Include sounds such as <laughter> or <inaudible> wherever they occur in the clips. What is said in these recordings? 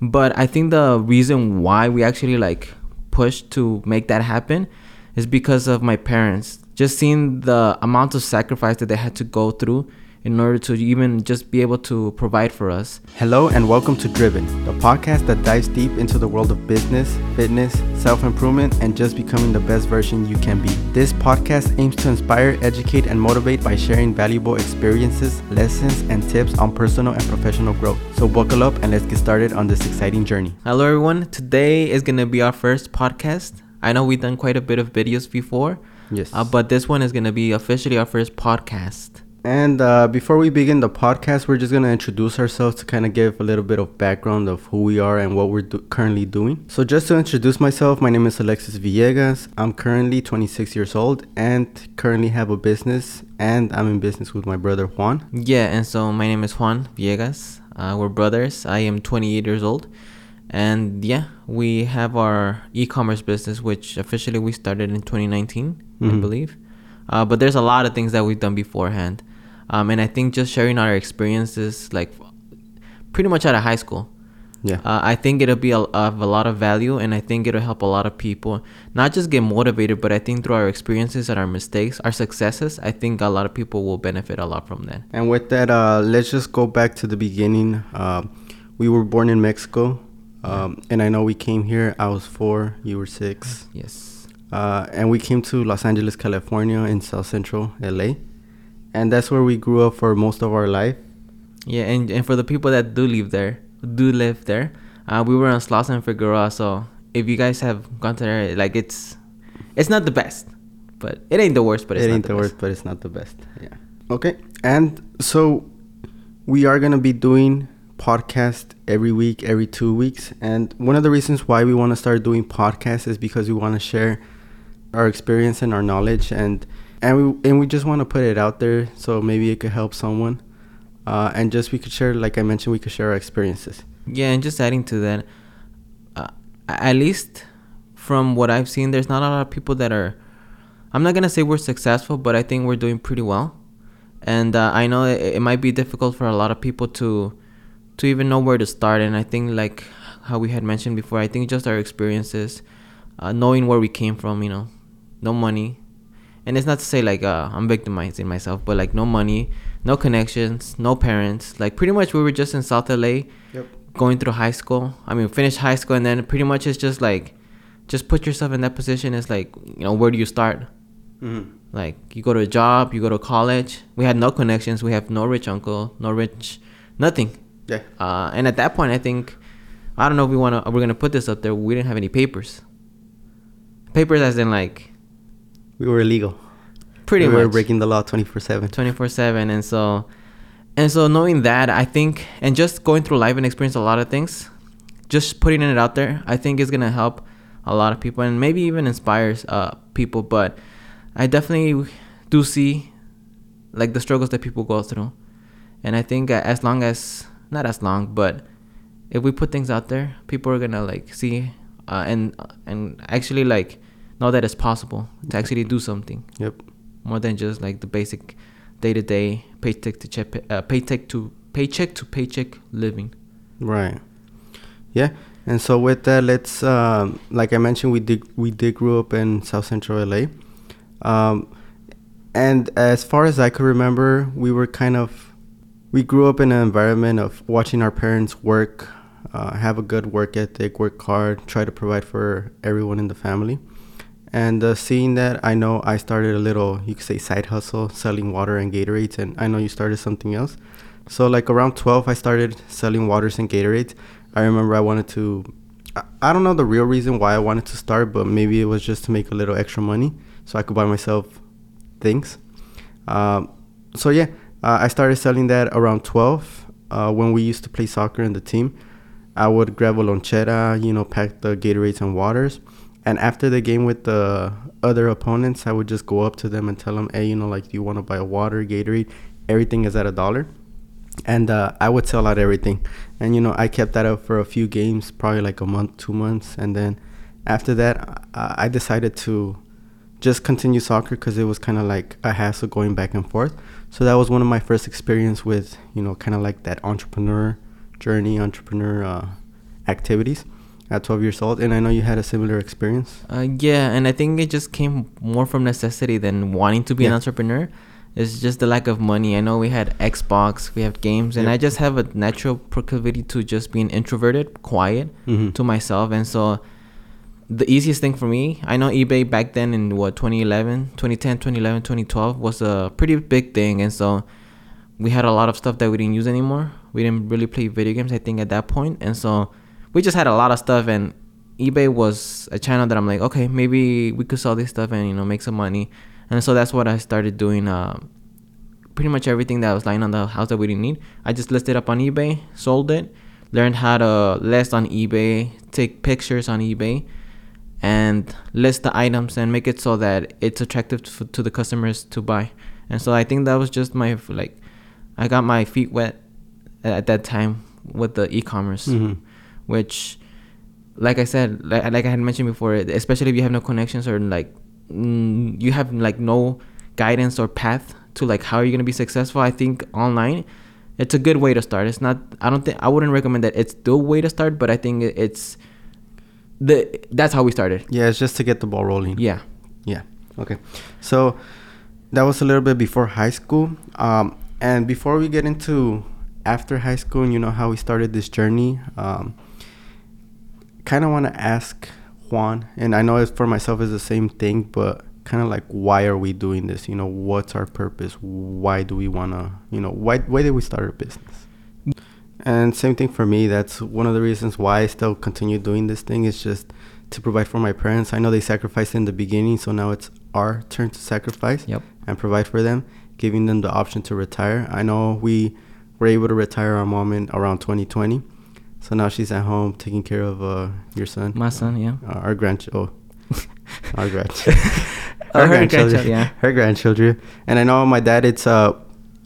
But I think the reason why we actually like pushed to make that happen is because of my parents. Just seeing the amount of sacrifice that they had to go through in order to even just be able to provide for us. Hello, and welcome to Driven, the podcast that dives deep into the world of business, fitness, self improvement, and just becoming the best version you can be. This podcast aims to inspire, educate, and motivate by sharing valuable experiences, lessons, and tips on personal and professional growth. So, buckle up and let's get started on this exciting journey. Hello, everyone. Today is going to be our first podcast. I know we've done quite a bit of videos before. Yes. Uh, but this one is going to be officially our first podcast. And uh, before we begin the podcast, we're just going to introduce ourselves to kind of give a little bit of background of who we are and what we're do- currently doing. So, just to introduce myself, my name is Alexis Villegas. I'm currently 26 years old and currently have a business, and I'm in business with my brother Juan. Yeah, and so my name is Juan Villegas. Uh, we're brothers. I am 28 years old. And yeah, we have our e commerce business, which officially we started in 2019, I Mhm. believe. Uh, but there's a lot of things that we've done beforehand. Um, and I think just sharing our experiences, like pretty much out of high school, Yeah. uh, I think it'll be a, of a lot of value, and I think it'll help a lot of people not just get motivated, but I think through our experiences and our mistakes, our successes, I think a lot of people will benefit a lot from that. And with that, uh, let's just go back to the beginning. Uh, we were born in Mexico, um, and I know we came here. I was four, you were six. Yes. Uh, and we came to Los Angeles, California, in South Central LA. And that's where we grew up for most of our life. Yeah, and, and for the people that do live there, do live there, uh, we were on Slauson and Figueroa, so if you guys have gone to there, like it's, it's not the best, but it ain't the worst, but it's it not ain't the, the worst. but it's not the best. Yeah. Okay. And so we are going to be doing podcast every week, every two weeks. And one of the reasons why we want to start doing podcasts is because we want to share our experience and our knowledge and and we and we just want to put it out there so maybe it could help someone. Uh, and just we could share, like I mentioned, we could share our experiences. Yeah, and just adding to that, uh, at least from what I've seen, there's not a lot of people that are. I'm not gonna say we're successful, but I think we're doing pretty well. And uh, I know it, it might be difficult for a lot of people to, to even know where to start. And I think like how we had mentioned before, I think just our experiences, uh, knowing where we came from, you know, no money, and it's not to say like uh, I'm victimizing myself, but like no money, no connections, no parents. Like pretty much we were just in South LA Yep. going through high school. I mean, finish high school, and then pretty much it's just like, just put yourself in that position. It's like, you know, where do you start? Mm-hmm. Like, you go to a job, you go to college. We had no connections. We have no rich uncle, no rich, nothing. Yeah. Uh, and at that point, I think, I don't know if we want to, we're gonna put this up there. We didn't have any papers. Papers, as in like, We were illegal. pretty we much were breaking the law 24 7. 24 7 and so and so knowing that i think and just going through life and experience a lot of things just putting it out there i think is going to help a lot of people and maybe even inspires uh, people but i definitely do see like the struggles that people go through and i think as long as not as long but if we put things out there people are going to like see uh, and and actually like know that it's possible to actually do something Yep. more than just like the basic day-to-day paycheck to check uh, paycheck to paycheck to paycheck living Right. Yeah. And so with that, let's um, like I mentioned, we did we did grow up in South Central LA, um, and as far as I could remember, we were kind of we grew up in an environment of watching our parents work, uh, have a good work ethic, work hard, try to provide for everyone in the family. And uh, seeing that, I know I started a little, you could say, side hustle, selling water and Gatorades, and I know you started something else. So like around 12, I started selling waters and Gatorades. I remember I wanted to, I, I don't know the real reason why I wanted to start, but maybe it was just to make a little extra money so I could buy myself things. Um, so yeah, uh, I started selling that around 12 uh, when we used to play soccer in the team. I would grab a lonchera, you know, pack the Gatorades and waters. And after the game with the other opponents, I would just go up to them and tell them, hey, you know, like, do you want to buy a water, Gatorade? Everything is at a dollar. And uh, I would sell out everything. And, you know, I kept that up for a few games, probably like a month, two months. And then after that, I I decided to just continue soccer because it was kind of like a hassle going back and forth. So that was one of my first experience with, you know, kind of like that entrepreneur journey, entrepreneur uh, activities at 12 years old and i know you had a similar experience Uh, yeah, and I think it just came more from necessity than wanting to be an entrepreneur. It's just the lack of money. I know we had Xbox, we have games, and Yep. I just have a natural proclivity to just being introverted, quiet Mhm. to myself. And so the easiest thing for me, I know eBay back then in what 2011, 2010, 2011, 2012 was a pretty big thing. And so we had a lot of stuff that we didn't use anymore. We didn't really play video games, I think, at that. And so we just had a lot of stuff and eBay was a channel that I'm like, okay, maybe we could sell this stuff and you know make some money. And so that's what I started doing. Uh, pretty much everything that was lying on the house that we didn't need, I just listed up on eBay, sold it, learned how to list on eBay, take pictures on eBay, and list the items and make it so that it's attractive to, to the customers to buy. And so I think that was just my like, I got my feet wet at that time with the e-commerce Mhm. Which like i said like, like i had mentioned before especially if you have no connections or like mm, you have like no guidance or path to like how you're gonna be successful i think online it's a good way to start it's not i don't think i wouldn't recommend that it's the way to start but i think it's the that's how we started yeah it's just to get the ball rolling yeah Yeah. Okay. So that was a little bit before high school. Um, and before we get into after high school and you know how we started this journey, um, kind of want to ask Juan, and I know it's for myself is the same thing, but kind of like why are we doing this? You know, what's our purpose? Why do we want to, you know, why why did we start a business? And same thing for me. That's one of the reasons why I still continue doing this thing. Is just to provide for my parents. I know they sacrificed in the beginning, so now it's our turn to sacrifice Yep. and provide for them, giving them the option to retire. I know we were able to retire our mom in around 2020, so now she's at home taking care of uh, your son, my son yeah uh, our grandchild. Oh, our grandchildren. <laughs> Oh, her grandchild, yeah. Her grandchildren. And I know my dad. It's uh,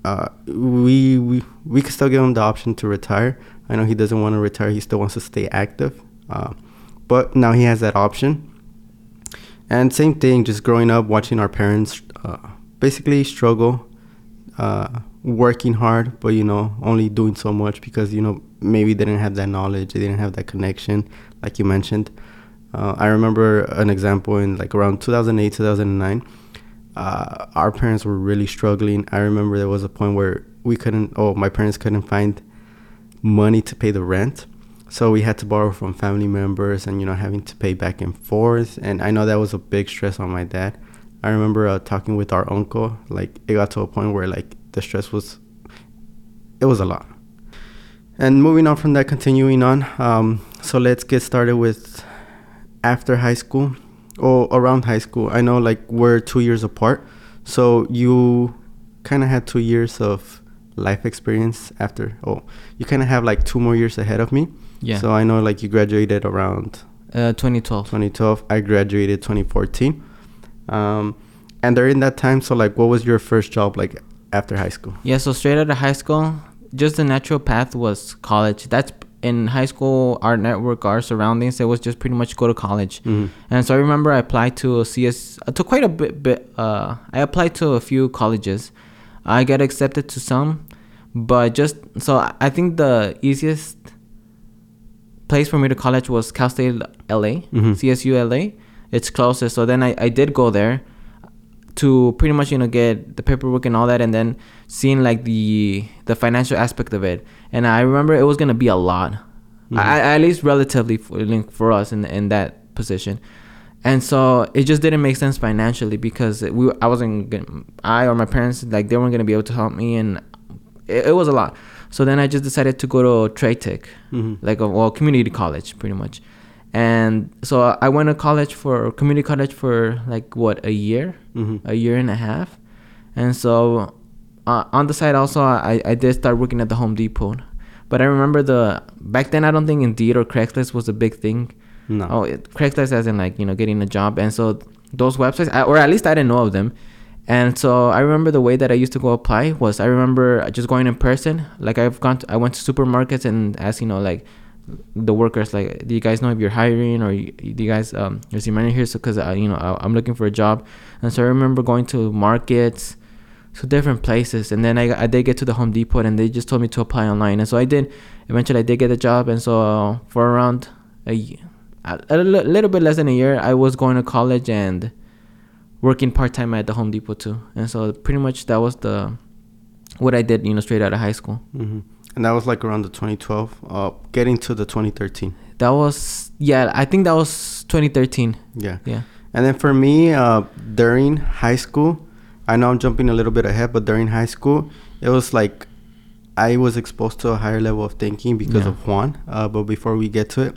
uh, we we we could still give him the option to retire. I know he doesn't want to retire. He still wants to stay active. Uh, but now he has that option. And same thing, just growing up, watching our parents uh, basically struggle, uh, working hard, but you know, only doing so much because you know maybe they didn't have that knowledge, they didn't have that connection, like you mentioned. Uh, I remember an example in like around 2008, 2009. Uh, our parents were really struggling. I remember there was a point where we couldn't, oh, my parents couldn't find money to pay the rent. So we had to borrow from family members and, you know, having to pay back and forth. And I know that was a big stress on my dad. I remember uh, talking with our uncle. Like, it got to a point where, like, the stress was, it was a lot. And moving on from that, continuing on. Um, so let's get started with after high school or around high school. I know like we're two years apart, so you kind of had two years of life experience after. Oh, you kind of have like two more years ahead of me. yeah So I know like you graduated around uh 2012 2012. I graduated 2014. Um, and during that time, so like, what was your first job like after high school? Yeah, so straight out of high school, just the natural path was college. That's in high school, our network, our surroundings, it was just pretty much go to college. Mhm. And so I remember I applied to CS, uh, to quite a bit, bit uh, I applied to a few colleges. I got accepted to some, but just, so I- think the easiest place for me to college was Cal State LA, Mhm. CSU LA. It's closest. So then I, I did go there to pretty much you know get the paperwork and all that and then seeing like the the financial aspect of it. And i remember it was gonna be a lot. Mhm. I, at least relatively for, for us in in that position. And so it just didn't make sense financially because we i wasn't gonna, i or my parents like they weren't gonna be able to help me and it, it was a lot. So then i just decided to go to trade tech Mhm. like a well community college pretty much. And so i went to college for community college for like what a year? Mhm. a year and a half. And so uh, on the side also I, I did start working at the home depot. But i remember the back then i don't think indeed or craigslist was a big thing. No. oh it, craigslist as in like you know getting a job. And so those websites I, or at least i didn't know of them. And so i remember the way that i used to go apply was i remember just going in person. Like i've gone to, i went to supermarkets and asked you know like the workers like do you guys know if you're hiring or you, do you guys um is your manager here? So because uh, you know I, i'm looking for a job. And so i remember going to markets to different places, and then I I did get to the Home Depot, and they just told me to apply online, and so I did. Eventually, I did get a job, and so uh, for around a, a, a little bit less than a year, I was going to college and working part time at the Home Depot too, and so pretty much that was the what I did, you know, straight out of high school. Mm-hmm. And that was like around the 2012, uh, getting to the 2013. That was yeah, I think that was 2013. Yeah. Yeah. And then for me, uh, during high school, I know I'm jumping a little bit ahead, but during high school, it was like I was exposed to a higher level of thinking because Yeah. of Juan. Uh, but before we get to it,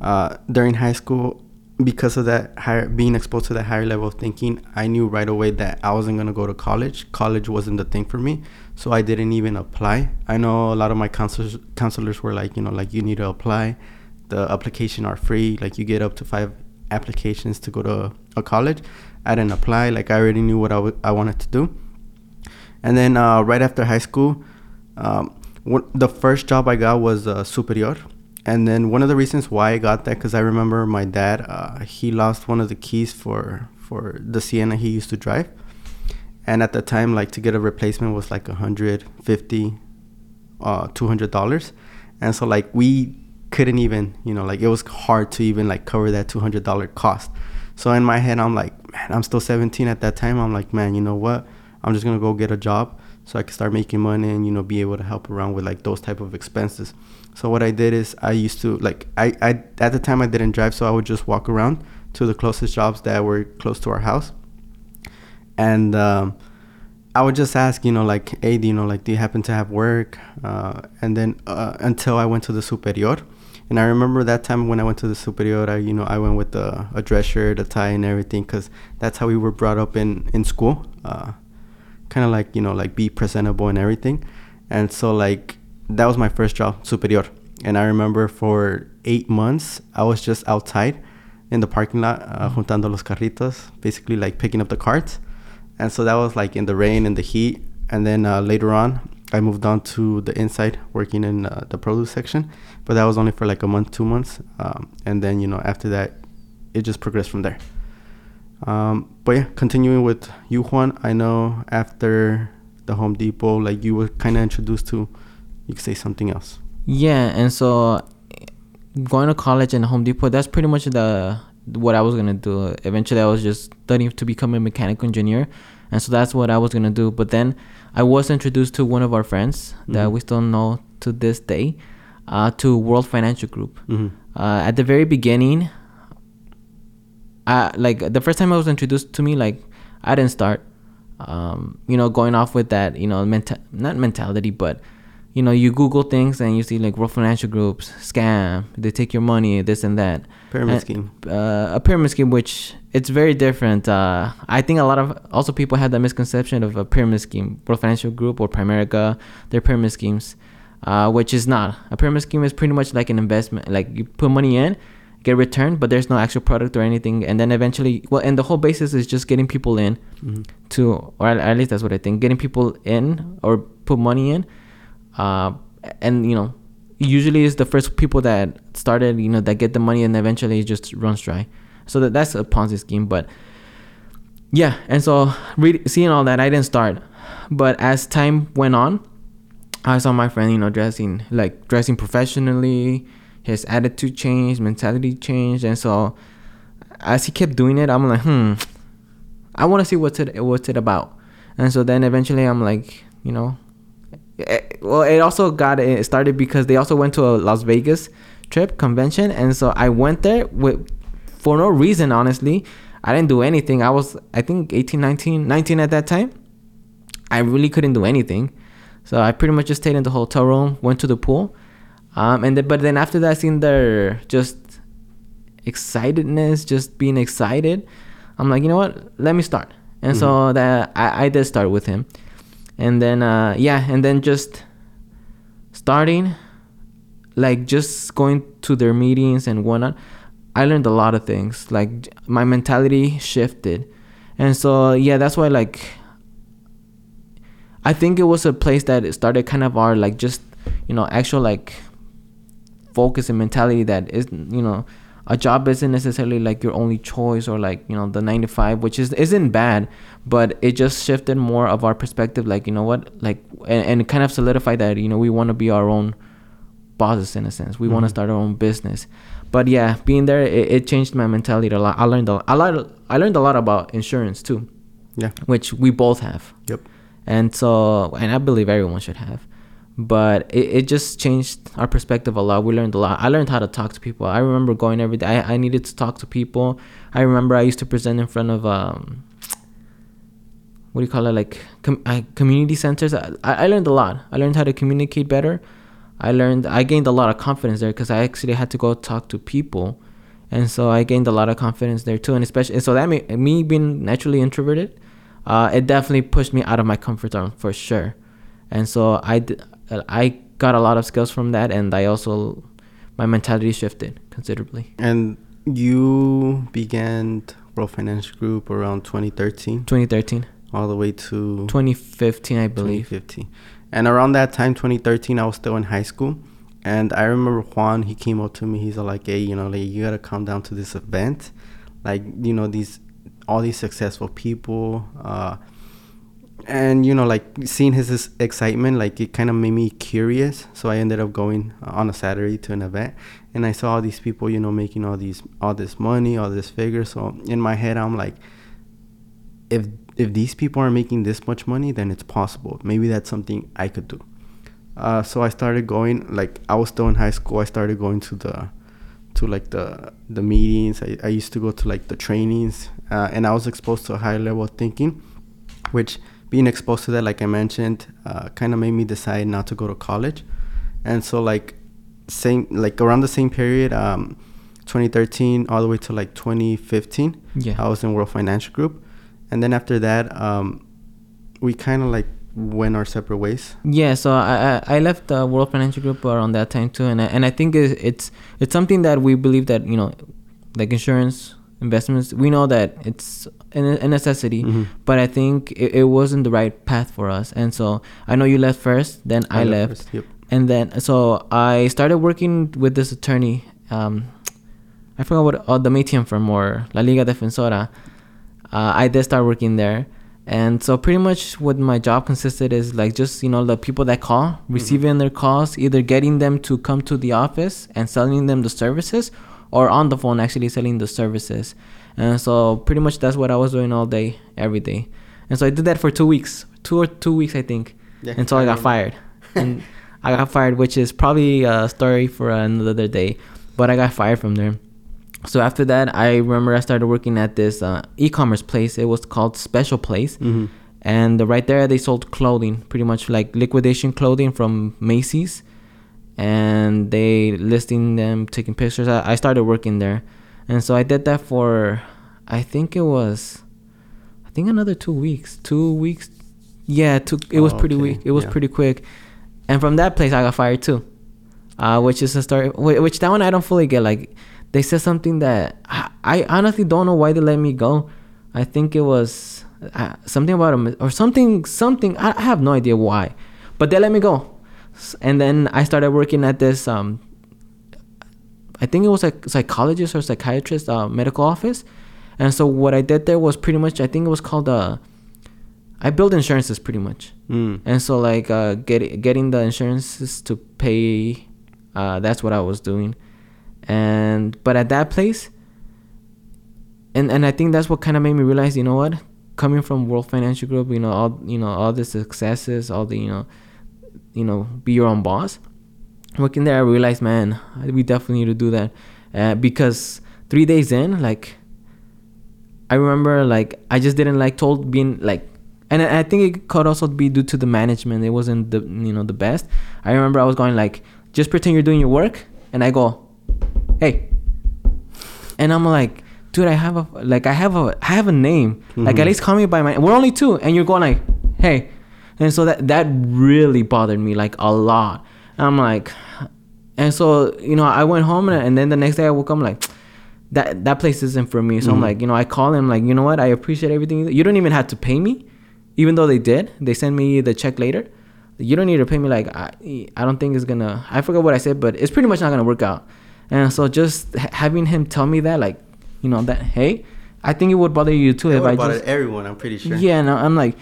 uh, during high school, because of that higher being exposed to that higher level of thinking, I knew right away that I wasn't gonna go to college. College wasn't the thing for me, so I didn't even apply. I know a lot of my counselors counselors were like, you know, like you need to apply. The application are free. Like you get up to five applications to go to a college. I didn't apply. Like I already knew what I I wanted to do. And then uh, right after high school, um, what, the first job I got was uh, superior. And then one of the reasons why I got that, because I remember my dad, uh, he lost one of the keys for for the Sienna he used to drive. And at the time, like to get a replacement was like a hundred fifty, uh, two hundred dollars. And so like we couldn't even, you know, like it was hard to even like cover that two hundred dollar cost. So in my head, I'm like, man, I'm still 17 at that time. I'm like, man, you know what? I'm just gonna go get a job so I can start making money and you know be able to help around with like those type of expenses. So what I did is I used to like I, I at the time I didn't drive, so I would just walk around to the closest jobs that were close to our house, and um, I would just ask, you know, like, hey, do you know, like, do you happen to have work? Uh, and then uh, until I went to the superior. And I remember that time when I went to the superior, I, you know, I went with a, a dress shirt, a tie, and everything, because that's how we were brought up in in school. Uh, kind of like you know, like be presentable and everything. And so like that was my first job, superior. And I remember for eight months, I was just outside in the parking lot, uh, juntando los carritos, basically like picking up the carts. And so that was like in the rain and the heat. And then uh, later on, I moved on to the inside, working in uh, the produce section. But that was only for like a month, two months. Um, and then, you know, after that, it just progressed from there. Um, but yeah, continuing with you, Juan, I know after the Home Depot, like you were kind of introduced to, you could say something else. Yeah, and so going to college and Home Depot, that's pretty much the what I was gonna do. Eventually, I was just studying to become a mechanical engineer, and so that's what I was gonna do. But then I was introduced to one of our friends that Mhm. we still know to this day, uh, to World Financial Group. Mm-hmm. Uh, at the very beginning, I like the first time I was introduced to me, like I didn't start, um, you know, going off with that, you know, mental not mentality, but you know, you Google things and you see like World Financial Groups scam, they take your money, this and that. Pyramid And, scheme. Uh, a pyramid scheme, which it's very different. Uh, I think a lot of also people have that misconception of a pyramid scheme. World Financial Group or Primerica, they're pyramid schemes, uh, which is not. A pyramid scheme is pretty much like an investment. Like you put money in, get returned, but there's no actual product or anything. And then eventually, well, and the whole basis is just getting people in Mm-hmm. to, or at, at least that's what I think, getting people in or put money in, uh, and you know, usually it's the first people that started, you know, that get the money and eventually it just runs dry. So that that's a Ponzi scheme, but yeah. And so read, seeing all that, I didn't start, but as time went on, I saw my friend, you know, dressing like dressing professionally. His attitude changed, mentality changed, and so as he kept doing it, I'm like, hmm, I want to see what's it what's it about. And so then eventually, I'm like, you know, eh, well, it also got it started because they also went to a Las Vegas trip convention, and so I went there with for no reason, honestly. I didn't do anything. I was, I think, 18, 19, 19 at that time. I really couldn't do anything. So I pretty much just stayed in the hotel room, went to the pool. Um, and then, but then after that, seeing their just excitedness, just being excited, I'm like, you know what? Let me start. And so that I, I did start with him. And then, uh, yeah, and then just starting, like just going to their meetings and whatnot, I learned a lot of things. Like my mentality shifted. And so, yeah, that's why, like, I think it was a place that started kind of our, like, just, you know, actual, like, focus and mentality that is, you know, a job isn't necessarily like your only choice or like you know the nine to five, which is isn't bad, but it just shifted more of our perspective. Like you know what, like and, and kind of solidified that you know we want to be our own bosses in a sense. We want to mm-hmm. start our own business. But yeah, being there, it, it changed my mentality a lot. I learned a, a lot. I learned a lot about insurance too, Yeah. which we both have. Yep. And so, and I believe everyone should have. But it, it just changed our perspective a lot. We learned a lot. I learned how to talk to people. I remember going every day. I, I needed to talk to people. I remember I used to present in front of um, what do you call it? Like com- I, community centers. I, I learned a lot. I learned how to communicate better. I learned. I gained a lot of confidence there because I actually had to go talk to people, and so I gained a lot of confidence there too. And especially, and so that made me being naturally introverted uh, it definitely pushed me out of my comfort zone for sure. And so I, d- I got a lot of skills from that, and I also my mentality shifted considerably. And you began World Finance Group around 2013, 2013, all the way to 2015, I believe. 2015. And around that time, 2013, I was still in high school. And I remember Juan, he came up to me. He's like, hey, you know, like, you got to come down to this event. Like, you know, these, all these successful people. Uh, and, you know, like, seeing his, his excitement, like, it kind of made me curious. So I ended up going on a Saturday to an event. And I saw all these people, you know, making all these, all this money, all this figure. So in my head, I'm like, if if these people are making this much money, then it's possible. Maybe that's something I could do. Uh, so I started going. Like I was still in high school. I started going to the to like the the meetings. I, I used to go to like the trainings, uh, and I was exposed to a high level of thinking, which being exposed to that, like I mentioned, uh, kind of made me decide not to go to college. And so like same like around the same period, um, 2013 all the way to like 2015, Yeah. I was in World Financial Group, and then after that, um, we kind of like went our separate ways. Yeah, so I I I left the World Financial Group around that time too, and I, and I think it- it's it's something that we believe that you know, like insurance investments, we know that it's a, a necessity, Mhm. but I think it, it wasn't the right path for us, and so I know you left first, then I, left, first, Yep. and then so I started working with this attorney. Um, I forgot what oh, the Matian firm or La Liga Defensora. Uh, I did start working there, and so pretty much what my job consisted is like just you know the people that call, receiving their calls, either getting them to come to the office and selling them the services, or on the phone actually selling the services. And so pretty much that's what I was doing all day, every day. And so I did that for two weeks, two or two weeks I think, Yeah, until I I got fired. and I got fired, which is probably a story for another day. But I got fired from there. So after that, I remember I started working at this uh, e-commerce place. It was called Special Place, hmm and right there they sold clothing, pretty much like liquidation clothing from Macy's, and they listing them, taking pictures. I, I started working there, and so I did that for, I think it was, I think another two weeks. Two weeks, yeah. Two. It was Oh, pretty okay, weak. It was yeah. pretty quick, and from that place I got fired too, uh, which is a story. Which that one I don't fully get. Like they said something that I, I honestly don't know why they let me go. I think it was uh, something about a or something something. I, I have no idea why, but they let me go. And then I started working at this. Um, I think it was a psychologist or psychiatrist uh, medical office, and so what I did there was pretty much. I think it was called uh, I build insurances pretty much. Mm. And so like uh, get, getting the insurances to pay, uh, that's what I was doing. And but at that place, and and I think that's what kind of made me realize, you know what, coming from World Financial Group, you know all you know all the successes, all the you know, you know be your own boss. Working there, I realized, man, we definitely need to do that, uh, because three days in, like I remember like I just didn't like told being like and I I think it could also be due to the management. It wasn't the you know the best. I remember I was going like just pretend you're doing your work and I go, "Hey." And I'm like, "Dude, I have a like I have a I have a name. Like Mhm. at least call me by my We're only two and you're going like, "Hey." And so that that really bothered me like a lot. I'm like and so, you know, I went home and, and then the next day I woke up I'm like <tsk> that that place isn't for me. So I'm Mhm. like, you know, I call him like, you know what? I appreciate everything. You don't even have to pay me, even though they did. They send me the check later. You don't need to pay me. Like I, I don't think it's gonna. I forgot what I said, but it's pretty much not gonna work out. And so just ha- having him tell me that, like, you know, that hey, I think it would bother you too It if I bothered just everyone. I'm pretty sure. yeah. No, I'm like,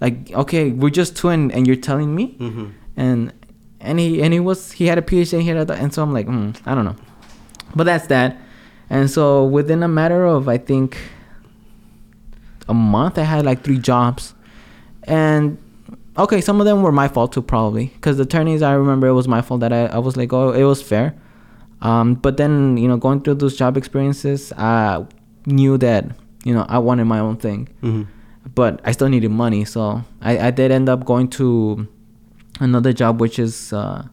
like okay, we're just two, and, and you're telling me, Mm-hmm. and and he and he was he had a PhD and he had a, and so I'm like, mm, I don't know, but that's that. And so within a matter of I think a month, I had like three jobs, and okay, some of them were my fault too, probably because the attorneys I remember it was my fault that I, I was like, oh, it was fair. Um, but then you know, going through those job experiences, I knew that you know I wanted my own thing Mm-hmm. But I still needed money, so I, I did end up going to another job, which is uh,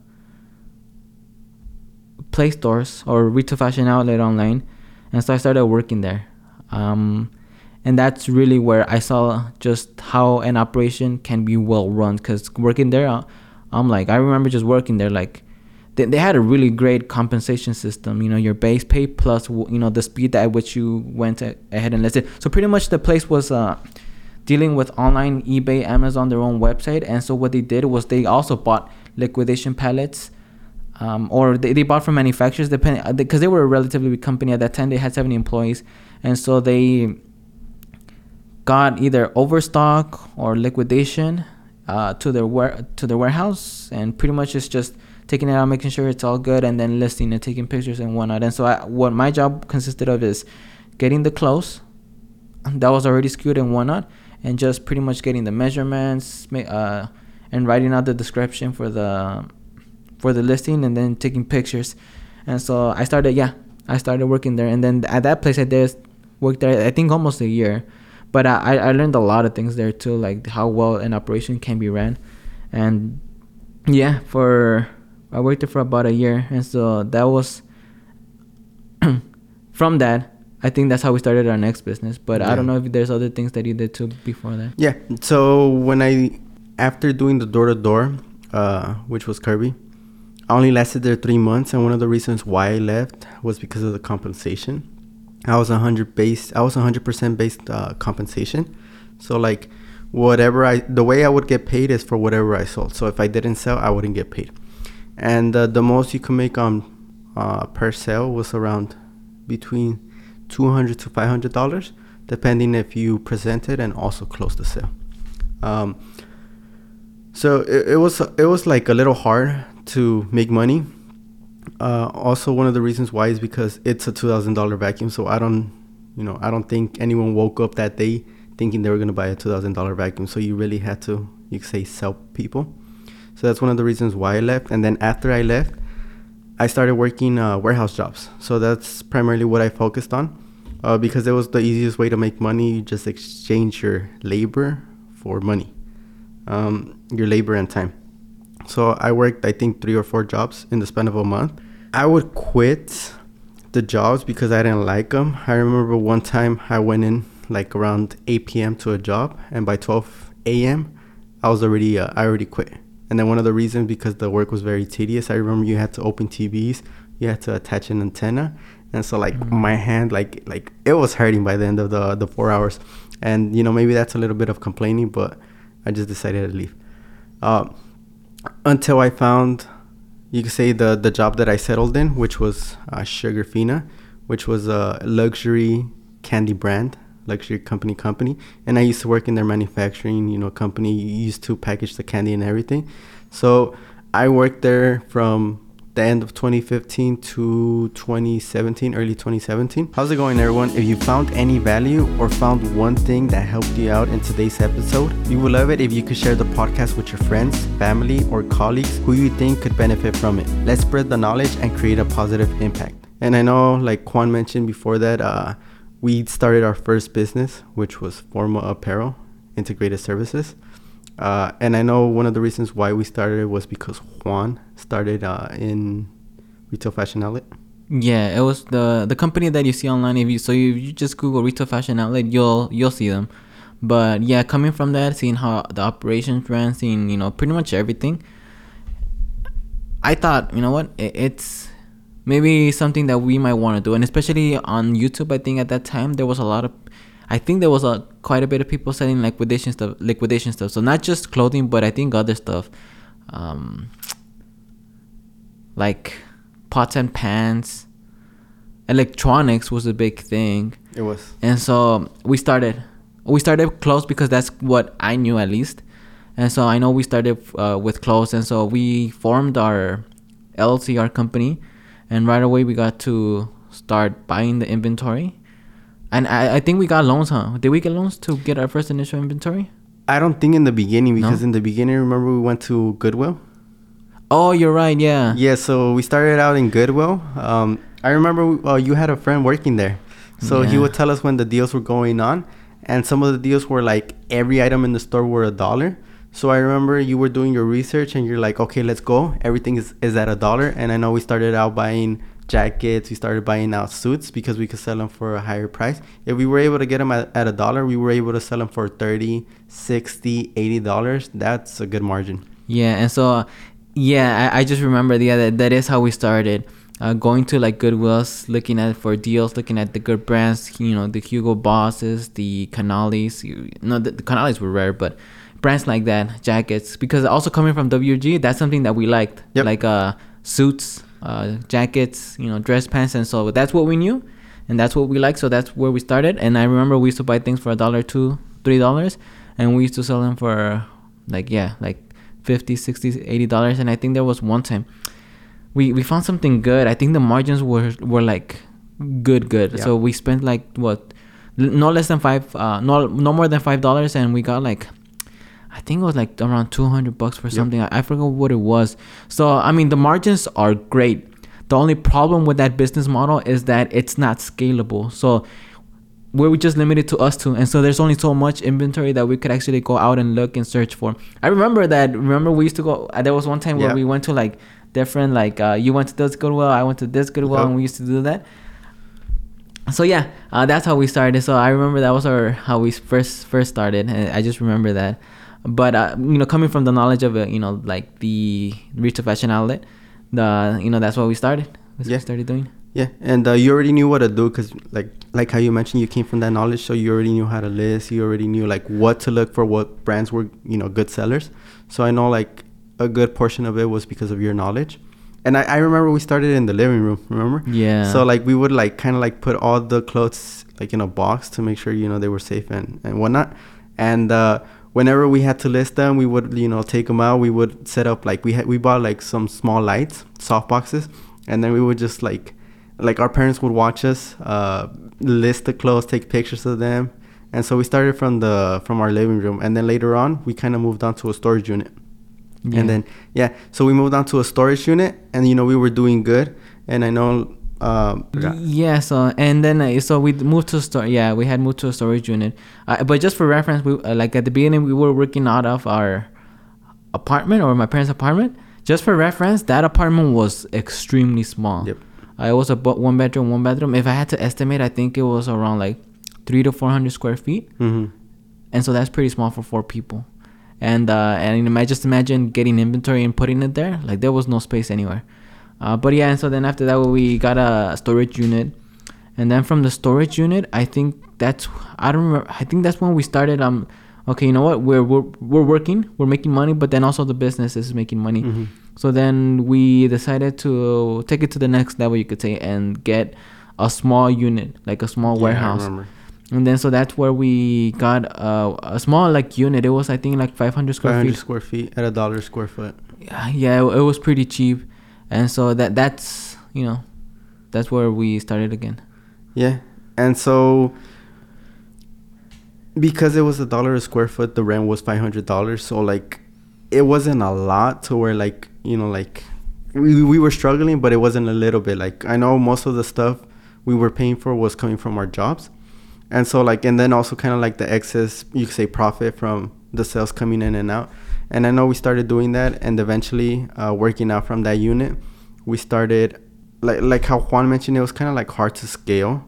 play stores or retail fashion outlet online, and so I started working there, um, and that's really where I saw just how an operation can be well run. Cause working there, uh, I'm like I remember just working there like. They, they had a really great compensation system. You know, your base pay plus you know the speed at which you went ahead and listed. So pretty much the place was uh, dealing with online ebay amazon their own website. And so what they did was they also bought liquidation pallets um, or they, they bought from manufacturers depending because they were a relatively big company at that time. They had 70 employees. And so they got either overstock or liquidation uh, to their to their warehouse. And pretty much it's just taking it out making sure it's all good and then listing and taking pictures and whatnot. And so I, what my job consisted of is getting the clothes that was already SKU'd and whatnot and just pretty much getting the measurements uh, and writing out the description for the for the listing and then taking pictures. And so i started yeah i started working there. And then at that place i did worked there i think almost a year. But I, I learned a lot of things there too like how well an operation can be ran. And yeah for i worked there for about a year. And so that was <clears throat> from that I think that's how we started our next business. But I don't know if there's other things that you did too before that. Yeah. So when I, after doing the door to door, uh, which was Kirby, I only lasted there three months, and one of the reasons why I left was because of the compensation. I was a hundred based. I was a hundred percent based uh, compensation. So like, whatever I, the way I would get paid is for whatever I sold. So if I didn't sell, I wouldn't get paid. And uh, the most you could make on uh, per sale was around between two hundred to five hundred dollars, depending if you present it and also close the sale. Um, so it, it was it was like a little hard to make money. Uh, also, one of the reasons why is because it's a two thousand dollar vacuum. So I don't, you know, I don't think anyone woke up that day thinking they were gonna buy a two thousand dollar vacuum. So you really had to, you say, sell people. So that's one of the reasons why I left. And then after I left, I started working uh, warehouse jobs. So that's primarily what I focused on uh, because it was the easiest way to make money. You just exchange your labor for money, um, your labor and time. So I worked, I think, three or four jobs in the span of a month. I would quit the jobs because I didn't like them. I remember one time I went in like around 8 p.m. to a job, and by 12 a.m. I was already uh, I already quit. And then one of the reasons because the work was very tedious. I remember you had to open TVs, you had to attach an antenna, and so like Mhm. my hand like like it was hurting by the end of the the four hours. And you know maybe that's a little bit of complaining, but I just decided to leave. Uh, until I found, you could say the the job that I settled in, which was uh, Sugarfina, which was a luxury candy brand, luxury company company, and I used to work in their manufacturing, you know, company. Used to package the candy and everything. So I worked there from the end of 2015 to 2017, early 2017. How's it going, everyone? If you found any value or found one thing that helped you out in today's episode, we would love it if you could share the podcast with your friends, family, or colleagues who you think could benefit from it. Let's spread the knowledge and create a positive impact. And I know, like Juan mentioned before that, uh, we started our first business, which was Forma Apparel Integrated Services. Uh, and I know one of the reasons why we started was because Juan started uh, in retail fashion outlet. Yeah, it was the the company that you see online. If you so you, you just Google retail fashion outlet, you'll you'll see them. But yeah, coming from that, seeing how the operations ran, seeing you know pretty much everything, I thought you know what it, it's maybe something that we might want to do, and especially on YouTube. I think at that time there was a lot of, I think there was a quite a bit of people selling liquidation stuff, liquidation stuff. So not just clothing, but I think other stuff, um, like pots and pans, electronics was a big thing. It was. And so we started. We started close because that's what I knew at least. And so I know we started uh, with clothes, and so we formed our LLC, our company, and right away we got to start buying the inventory. And I, I think we got loans, huh? Did we get loans to get our first initial inventory? I don't think in the beginning because No? in the beginning, remember we went to Goodwill. Oh, you're right. Yeah. Yeah, so we started out in Goodwill. Um, I remember uh, you had a friend working there, so he would tell us when the deals were going on, and some of the deals were like every item in the store were a dollar. So I remember you were doing your research and you're like, okay, let's go. Everything is, is at a dollar. And I know we started out buying jackets, we started buying out suits because we could sell them for a higher price. If we were able to get them at, at a dollar, we were able to sell them for 30, 60, 80 dollars. That's a good margin. Yeah, and so, yeah, I, I just remember, yeah, that, that is how we started. Uh, going to like Goodwills, looking at for deals, looking at the good brands, you know, the Hugo Bosses, the Canalis. You, no, the, the were rare, but brands like that, jackets. Because also coming from WG, that's something that we liked, Yep. like uh, suits, uh, jackets, you know, dress pants, and so that's what we knew, and that's what we liked. So that's where we started. And I remember we used to buy things for a dollar, two, three dollars, and we used to sell them for like yeah, like 50 60 80 dollars and i think there was one time we we found something good i think the margins were were like good good Yeah. so we spent like what l- no less than five uh no no more than five dollars and we got like i think it was like around 200 bucks for Yep. something. I, I forgot what it was. So i mean the margins are great. The only problem with that business model is that it's not scalable. So we're just limited to us two and so there's only so much inventory that we could actually go out and look and search for. I remember that remember we used to go uh, there was one time where we went to like different like uh, you went to this goodwill i went to this goodwill Yep. and we used to do that. So yeah uh, that's how we started. So i remember that was our how we first first started and i just remember that but uh, you know coming from the knowledge of it you know like the Reach retail fashion outlet the you know that's what we started that's what Yeah. we started doing Yeah, and uh, you already knew what to do because, like, like how you mentioned, you came from that knowledge, so you already knew how to list. You already knew like what to look for, what brands were, you know, good sellers. So I know like a good portion of it was because of your knowledge. And I, I remember we started in the living room. Remember? yeah So like we would like kind of like put all the clothes like in a box to make sure you know they were safe and and whatnot. And uh, whenever we had to list them, we would you know take them out. We would set up like we had we bought like some small lights, soft boxes, and then we would just like like our parents would watch us uh, list the clothes, take pictures of them. And so we started from the from our living room, and then later on we kind of moved on to a storage unit. Yeah. And then yeah, so we moved on to a storage unit, and you know we were doing good. And I know um, Yeah, so and then uh, so we moved to store. Yeah, we had moved to a storage unit. Uh, but just for reference, we uh, like at the beginning we were working out of our apartment or my parents' apartment. Just for reference, that apartment was extremely small. Yep. Uh, it was a bu- one bedroom, one bedroom. If I had to estimate, I think it was around like three to four hundred square feet, hmm and so that's pretty small for four people. And uh, and ima- just imagine getting inventory and putting it there. Like there was no space anywhere. Uh, but yeah, and so then after that, we got a storage unit, and then from the storage unit, I think that's I don't remember. I think that's when we started. Um, okay, you know what? We're we're we're working, we're making money, but then also the business is making money. hmm So then we decided to take it to the next level, you could say, and get a small unit, like a small warehouse. And then so that's where we got uh, a small like unit. It was I think like 500 square 500 feet. square feet at a dollar square foot. Yeah, yeah, it, it was pretty cheap, and so that that's you know, that's where we started again. Yeah, and so because it was a dollar a square foot, the rent was five hundred dollars. So like, it wasn't a lot to where like you know like we we were struggling, but it wasn't a little bit. Like I know most of the stuff we were paying for was coming from our jobs, and so like and then also kind of like the excess you could say profit from the sales coming in and out. And I know we started doing that, and eventually uh, working out from that unit, we started like like how Juan mentioned, it was kind of like hard to scale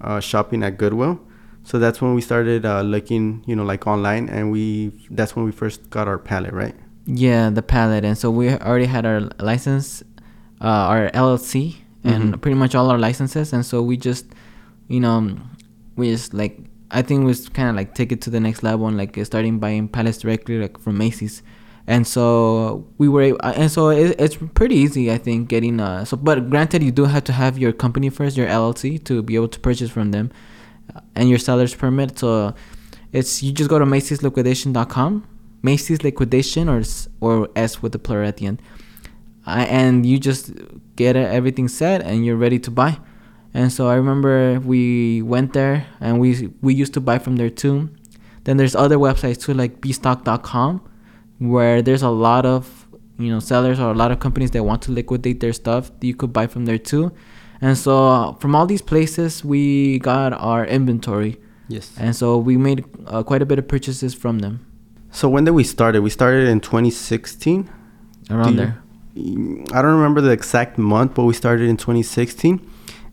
uh, shopping at Goodwill. So that's when we started uh, looking, you know, like online, and we that's when we first got our pallet, right? Yeah, the pallet, and so we already had our license, uh, our LLC, and Mhm. pretty much all our licenses, and so we just, you know, we just like I think we kind of like take it to the next level and like starting buying pallets directly like from Macy's, and so we were and so it, it's pretty easy i think getting uh so but granted you do have to have your company first your llc to be able to purchase from them uh, and your seller's permit. So it's you just go to macy'sliquidation.com macy's liquidation or s- or s with the plural at the end. Uh, and you just get everything set and you're ready to buy and so i remember we went there and we we used to buy from there too then there's other websites too like bstock.com where there's a lot of you know sellers or a lot of companies that want to liquidate their stuff you could buy from there too and so uh, from all these places we got our inventory Yes. and so we made uh, quite a bit of purchases from them So when did we start it? We started in 2016. around Do you- there I don't remember the exact month, but we started in 2016.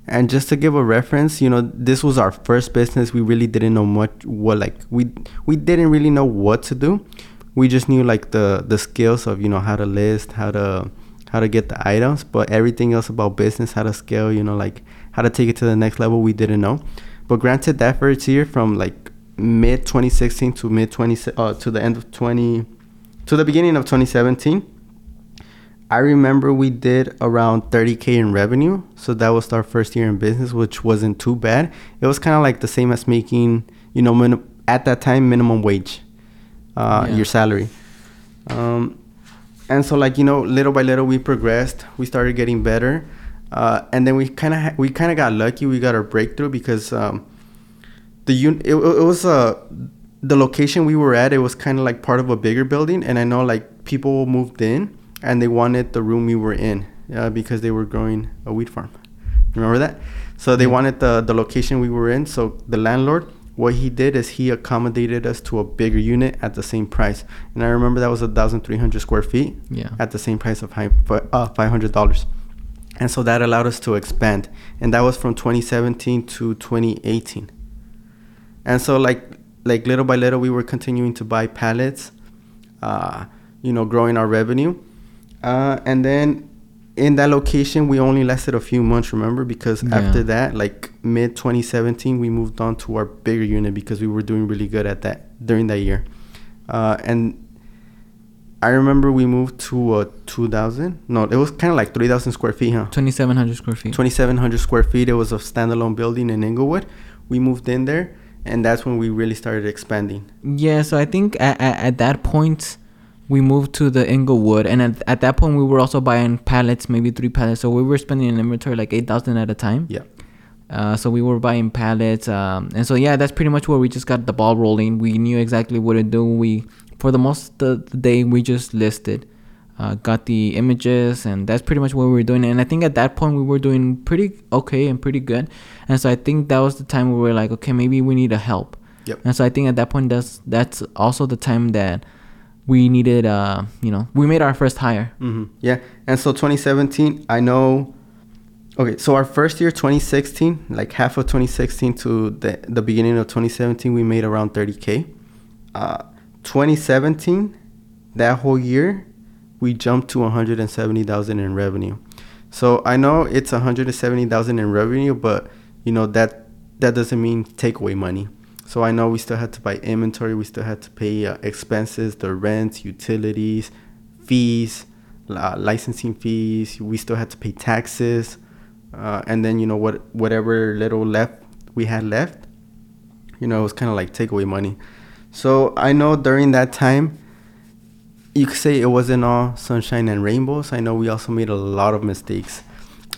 And just to give a reference, you know, this was our first business. We really didn't know much what like we we didn't really know what to do. We just knew like the the skills of, you know, how to list, how to how to get the items, but everything else about business, how to scale, you know, like how to take it to the next level, we didn't know. But granted that first year from like mid 2016 to mid 20 uh, to the end of 20 to the beginning of 2017 I remember we did around 30k in revenue, so that was our first year in business, which wasn't too bad. It was kind of like the same as making, you know, min- at that time minimum wage, uh, Yeah. your salary. Um, and so like you know, little by little we progressed. We started getting better, uh, and then we kind of ha- we kind of got lucky. We got our breakthrough because um, the un- it, it was uh, the location we were at. It was kind of like part of a bigger building, and I know like people moved in and they wanted the room we were in uh, because they were growing a wheat farm. Remember that? So they Yeah. wanted the the location we were in. So the landlord, what he did is he accommodated us to a bigger unit at the same price. And I remember that was a thousand three hundred square feet yeah at the same price of uh, five hundred dollars. And so that allowed us to expand, and that was from 2017 to 2018. And so like like little by little, we were continuing to buy pallets, uh, you know, growing our revenue. Uh, and then in that location, we only lasted a few months, remember? Because Yeah. after that, like mid 2017, we moved on to our bigger unit because we were doing really good at that during that year. Uh, and I remember we moved to uh, 2,000. No, it was kind of like 3,000 square feet, huh? 2700 square feet 2,700 square feet. It was a standalone building in Inglewood. We moved in there, and that's when we really started expanding. Yeah, so I think at, at, at that point we moved to the Inglewood, and at, at that point we were also buying pallets, maybe three pallets. So we were spending an inventory like eight thousand at a time. Yeah. Uh, so we were buying pallets, um, and so yeah, that's pretty much where we just got the ball rolling. We knew exactly what to do. We, for the most of the day, we just listed, uh, got the images, and that's pretty much what we were doing. And I think at that point we were doing pretty okay and pretty good. And so I think that was the time where we were like, okay, maybe we need a help. Yep. And so I think at that point that's that's also the time that we needed, uh, you know, we made our first hire. hmm Yeah. And so 2017, I know. Okay, so our first year, 2016, like half of 2016 to the the beginning of 2017, we made around 30k. Uh, 2017, that whole year, we jumped to 170,000 in revenue. So I know it's 170,000 in revenue, but you know that that doesn't mean takeaway money. So I know we still had to buy inventory, we still had to pay uh, expenses, the rent, utilities, fees, uh, licensing fees. We still had to pay taxes, uh, and then you know what whatever little left we had left, you know, it was kind of like takeaway money. So I know during that time, you could say it wasn't all sunshine and rainbows. I know we also made a lot of mistakes.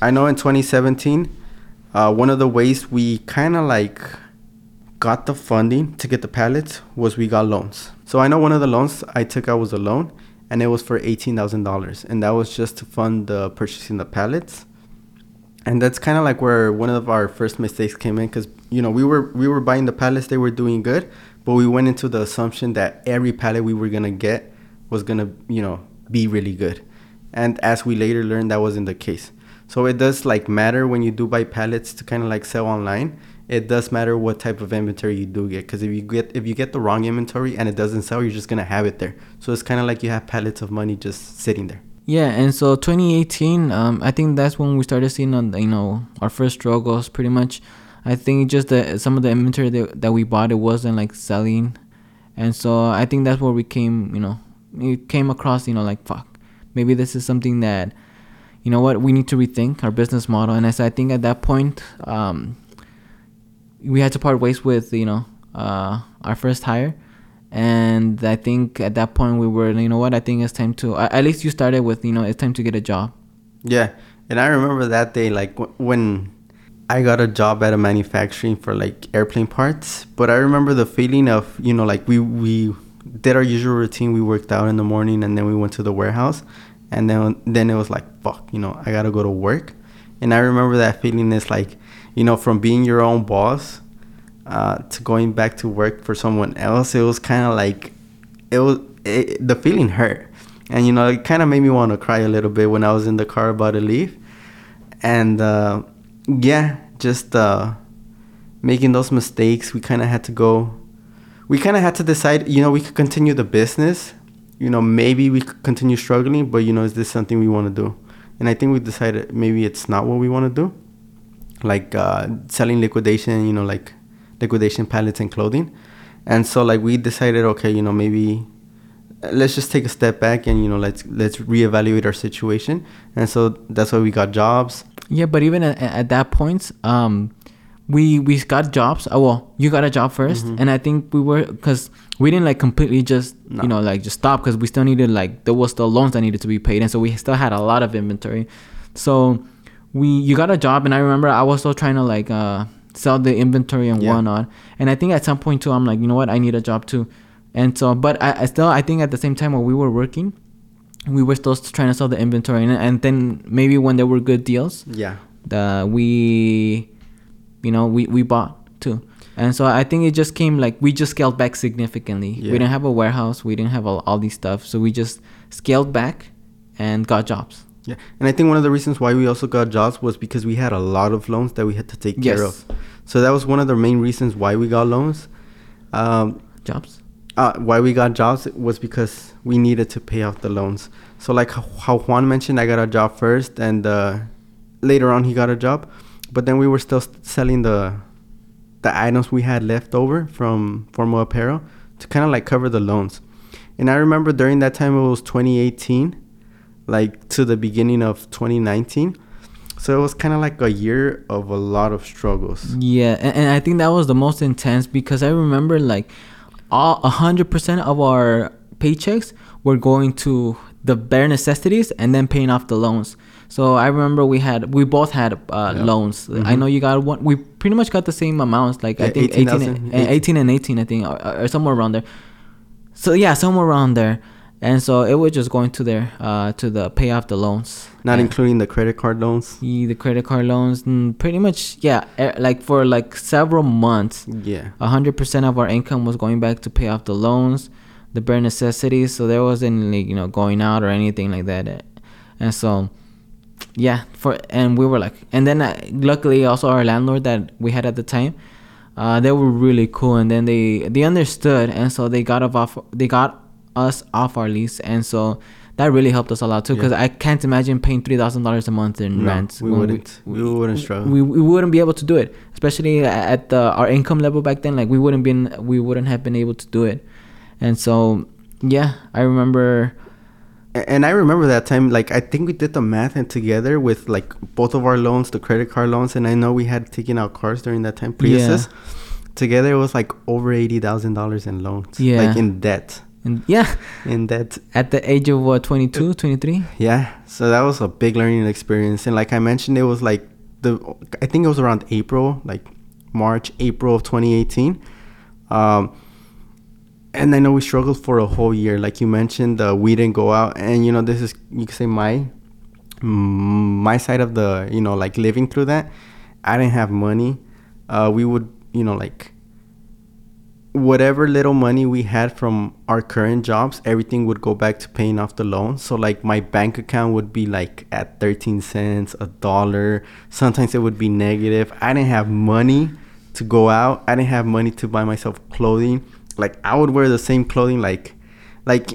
I know in 2017, uh, one of the ways we kind of like got the funding to get the pallets was we got loans. So I know one of the loans I took out was a loan, and it was for eighteen thousand dollars, and that was just to fund the purchasing the pallets. And that's kind of like where one of our first mistakes came in, because you know we were we were buying the pallets, they were doing good, but we went into the assumption that every pallet we were gonna get was gonna you know be really good, and as we later learned, that wasn't the case. So it does like matter when you do buy pallets to kind of like sell online. It does matter what type of inventory you do get because if you get if you get the wrong inventory and it doesn't sell, you're just gonna have it there. So it's kind of like you have pallets of money just sitting there. Yeah, and so 2018, um, I think that's when we started seeing on you know our first struggles. Pretty much, I think just the some of the inventory that, that we bought it wasn't like selling, and so I think that's where we came you know we came across, you know, like fuck, maybe this is something that, you know what, we need to rethink our business model. And as I think at that point, um, we had to part ways with you know uh, our first hire, and I think at that point we were, you know what, I think it's time to. At least you started with, you know, it's time to get a job. Yeah, and I remember that day, like when I got a job at a manufacturing for like airplane parts. But I remember the feeling of, you know, like we we did our usual routine. We worked out in the morning and then we went to the warehouse, and then then it was like, fuck, you know, I gotta go to work. And I remember that feeling is like, you know, from being your own boss uh, to going back to work for someone else. It was kind of like, it was it, the feeling hurt, and you know, it kind of made me want to cry a little bit when I was in the car about to leave, and. Uh, yeah, just uh, making those mistakes. We kind of had to go. We kind of had to decide. You know, we could continue the business. You know, maybe we could continue struggling, but you know, is this something we want to do? And I think we decided maybe it's not what we want to do. Like uh, selling liquidation, you know, like liquidation pallets and clothing. And so like we decided, okay, you know, maybe let's just take a step back and you know let's let's reevaluate our situation and so that's why we got jobs yeah but even at, at that point um we we got jobs oh well you got a job 1st mm-hmm. and i think we were because we didn't like completely just no. you know like just stop because we still needed like there was still loans that needed to be paid and so we still had a lot of inventory so we you got a job and i remember i was still trying to like uh sell the inventory and yeah. whatnot and i think at some point too i'm like you know what i need a job too and so, but I, I still, I think at the same time while we were working, we were still trying to sell the inventory, and, and then maybe when there were good deals, yeah, the we, you know, we we bought too. And so I think it just came like we just scaled back significantly. Yeah. We didn't have a warehouse, we didn't have all, all these stuff, so we just scaled back and got jobs. Yeah, and I think one of the reasons why we also got jobs was because we had a lot of loans that we had to take yes. care of. So that was one of the main reasons why we got loans. Um, jobs uh, why we got jobs was because we needed to pay off the loans. So like how Juan mentioned, I got a job first, and uh, later on he got a job, but then we were still selling the the items we had left over from formal apparel to kind of like cover the loans. And I remember during that time it was 2018, like to the beginning of 2019. So it was kind of like a year of a lot of struggles. Yeah, and, and I think that was the most intense because I remember like all 100% of our paychecks were going to the bare necessities and then paying off the loans. So I remember we had we both had uh, yeah. loans. Mm-hmm. I know you got one. We pretty much got the same amounts. Like yeah, I think 18, 18, and, 18 and 18, I think, or, or, somewhere around there. So yeah, somewhere around there. And so it was just going to there uh, to the pay off the loans. Not and including the credit card loans. Yeah, the credit card loans, mm, pretty much yeah. Like for like several months. Yeah. hundred percent of our income was going back to pay off the loans, the bare necessities. So there wasn't like you know going out or anything like that. And so, yeah. For and we were like, and then uh, luckily also our landlord that we had at the time. Uh, they were really cool, and then they they understood, and so they got off. They got us off our lease, and so that really helped us a lot too. Because yeah. I can't imagine paying three thousand dollars a month in no, rent. We wouldn't. We, we, wouldn't struggle. We, we wouldn't be able to do it, especially at the our income level back then. Like we wouldn't been we wouldn't have been able to do it, and so yeah, I remember. And I remember that time, like I think we did the math and together with like both of our loans, the credit card loans, and I know we had taken out cars during that time, Priuses. Yeah. Together, it was like over eighty thousand dollars in loans, yeah, like in debt. And yeah. And that at the age of what 22, 23? Yeah. So that was a big learning experience and like I mentioned it was like the I think it was around April, like March, April of 2018. Um and I know we struggled for a whole year. Like you mentioned, uh, we didn't go out, and you know this is you could say my my side of the you know like living through that. I didn't have money. Uh, we would you know like whatever little money we had from our current jobs, everything would go back to paying off the loan. So like my bank account would be like at 13 cents, a dollar. Sometimes it would be negative. I didn't have money to go out. I didn't have money to buy myself clothing. Like I would wear the same clothing like like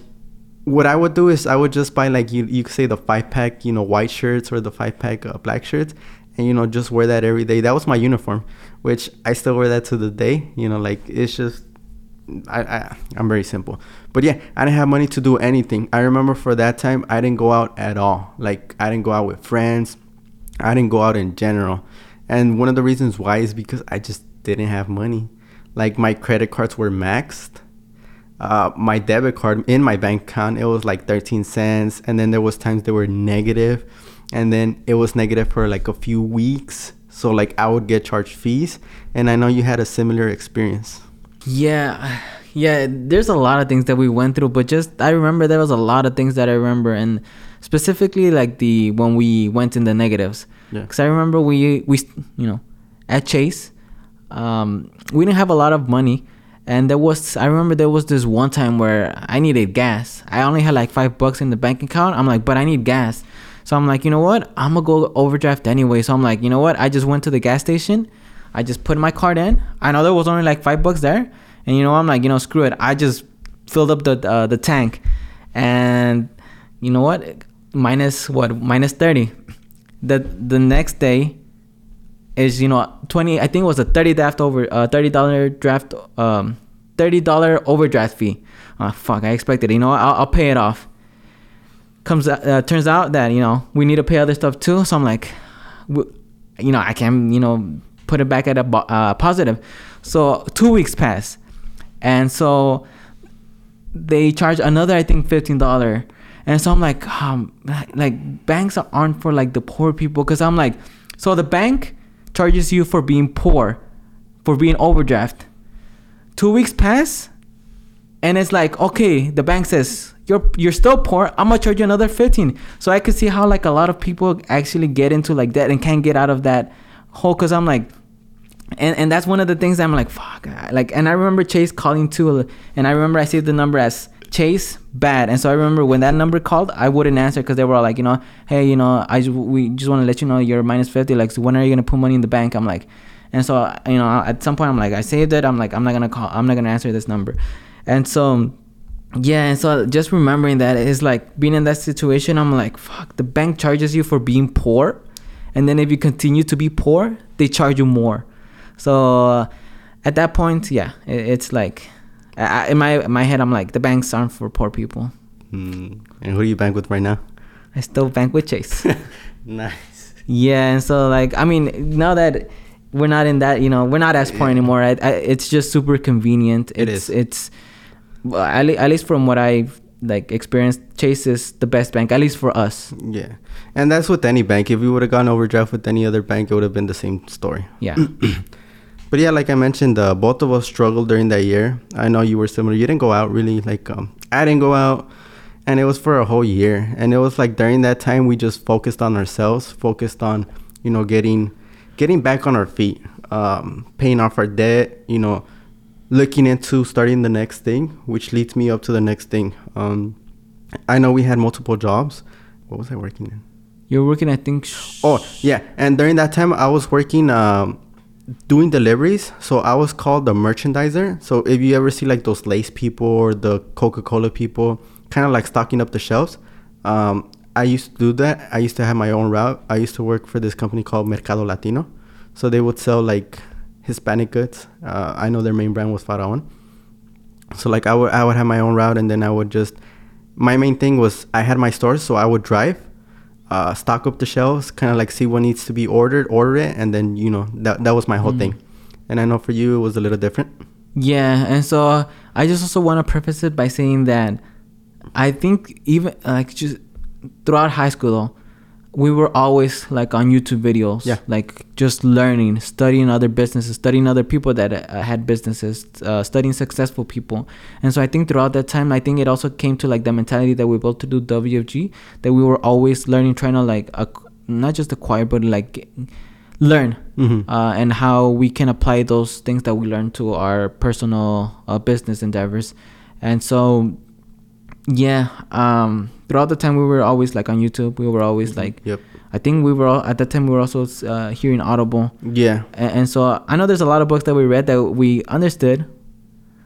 what I would do is I would just buy like you you could say the five pack, you know, white shirts or the five pack uh, black shirts and you know just wear that every day. That was my uniform, which I still wear that to the day. You know, like it's just I, I I'm very simple. But yeah, I didn't have money to do anything. I remember for that time I didn't go out at all. Like I didn't go out with friends. I didn't go out in general. And one of the reasons why is because I just didn't have money. Like my credit cards were maxed. Uh, my debit card in my bank account it was like 13 cents and then there was times they were negative and then it was negative for like a few weeks so like i would get charged fees and i know you had a similar experience Yeah, yeah. There's a lot of things that we went through, but just I remember there was a lot of things that I remember, and specifically like the when we went in the negatives. Yeah. Because I remember we we you know at Chase, um, we didn't have a lot of money, and there was I remember there was this one time where I needed gas. I only had like five bucks in the bank account. I'm like, but I need gas. So I'm like, you know what? I'm gonna go overdraft anyway. So I'm like, you know what? I just went to the gas station. I just put my card in. I know there was only like five bucks there, and you know I'm like, you know, screw it. I just filled up the uh, the tank, and you know what? Minus what? Minus thirty. The the next day is you know twenty. I think it was a thirty draft over uh thirty dollar draft um thirty dollar overdraft fee. Oh fuck! I expected. You know? I'll, I'll pay it off. Comes uh, turns out that you know we need to pay other stuff too. So I'm like, you know, I can you know put it back at a uh, positive. So two weeks pass, and so they charge another I think fifteen dollar. And so I'm like, um, like banks aren't for like the poor people because I'm like, so the bank charges you for being poor, for being overdraft. Two weeks pass, and it's like, okay, the bank says you're you're still poor. I'm gonna charge you another fifteen. So I could see how like a lot of people actually get into like that and can't get out of that hole. Cause I'm like, and and that's one of the things I'm like, fuck, like. And I remember Chase calling too, and I remember I saved the number as Chase bad. And so I remember when that number called, I wouldn't answer because they were all like, you know, hey, you know, I ju- we just want to let you know you're minus fifty. Like, so when are you gonna put money in the bank? I'm like, and so you know, at some point I'm like, I saved it. I'm like, I'm not gonna call. I'm not gonna answer this number. And so yeah, and so just remembering that is like being in that situation. I'm like, fuck, the bank charges you for being poor, and then if you continue to be poor, they charge you more. So uh, at that point, yeah, it, it's like I, in my in my head, I'm like, the banks aren't for poor people. mm. and who do you bank with right now I still bank with Chase. <laughs> nice yeah, and so like I mean, now that we're not in that, you know, we're not as poor anymore. I, I, it's just super convenient. It It's it's well, at, le- at least from what I've like experienced, Chase is the best bank, at least for us. yeah and that's with any bank if we would have gone overdraft with any other bank it would have been the same story Yeah. <clears throat> But yeah, like I mentioned, uh, both of us struggled during that year. I know you were similar. You didn't go out really. Like um, I didn't go out, and it was for a whole year. And it was like during that time we just focused on ourselves, focused on you know getting getting back on our feet, um, paying off our debt. You know, looking into starting the next thing, which leads me up to the next thing. Um, I know we had multiple jobs. What was I working in? You're working, I think. Sh- Oh yeah, and during that time I was working um, doing deliveries. So I was called the merchandiser. So if you ever see like those Lay's people or the Coca Cola people, kind of like stocking up the shelves, um, I used to do that. I used to have my own route. I used to work for this company called Mercado Latino. So they would sell like Hispanic goods. Uh, I know their main brand was Faraon. So like I would I would have my own route and then I would just my main thing was I had my stores so I would drive uh, stock up the shelves, kind of like see what needs to be ordered, order it, and then you know that that was my whole Mm. thing. And I know for you it was a little different. Yeah, and so I just also want to preface it by saying that I think even like just throughout high school though, we were always like on YouTube videos, Yeah. like just learning, studying other businesses, studying other people that uh, had businesses, uh, studying successful people. And so I think throughout that time, I think it also came to like the mentality that we built to do WFG, that we were always learning, trying to like ac- not just acquire, but like learn Mhm. uh, and how we can apply those things that we learn to our personal uh, business endeavors. And so, yeah, um, throughout the time we were always like on YouTube. We were always like, Yep. I think we were all, at that time we were also uh, hearing Audible, Yeah. and, and so I know there's a lot of books that we read that we understood,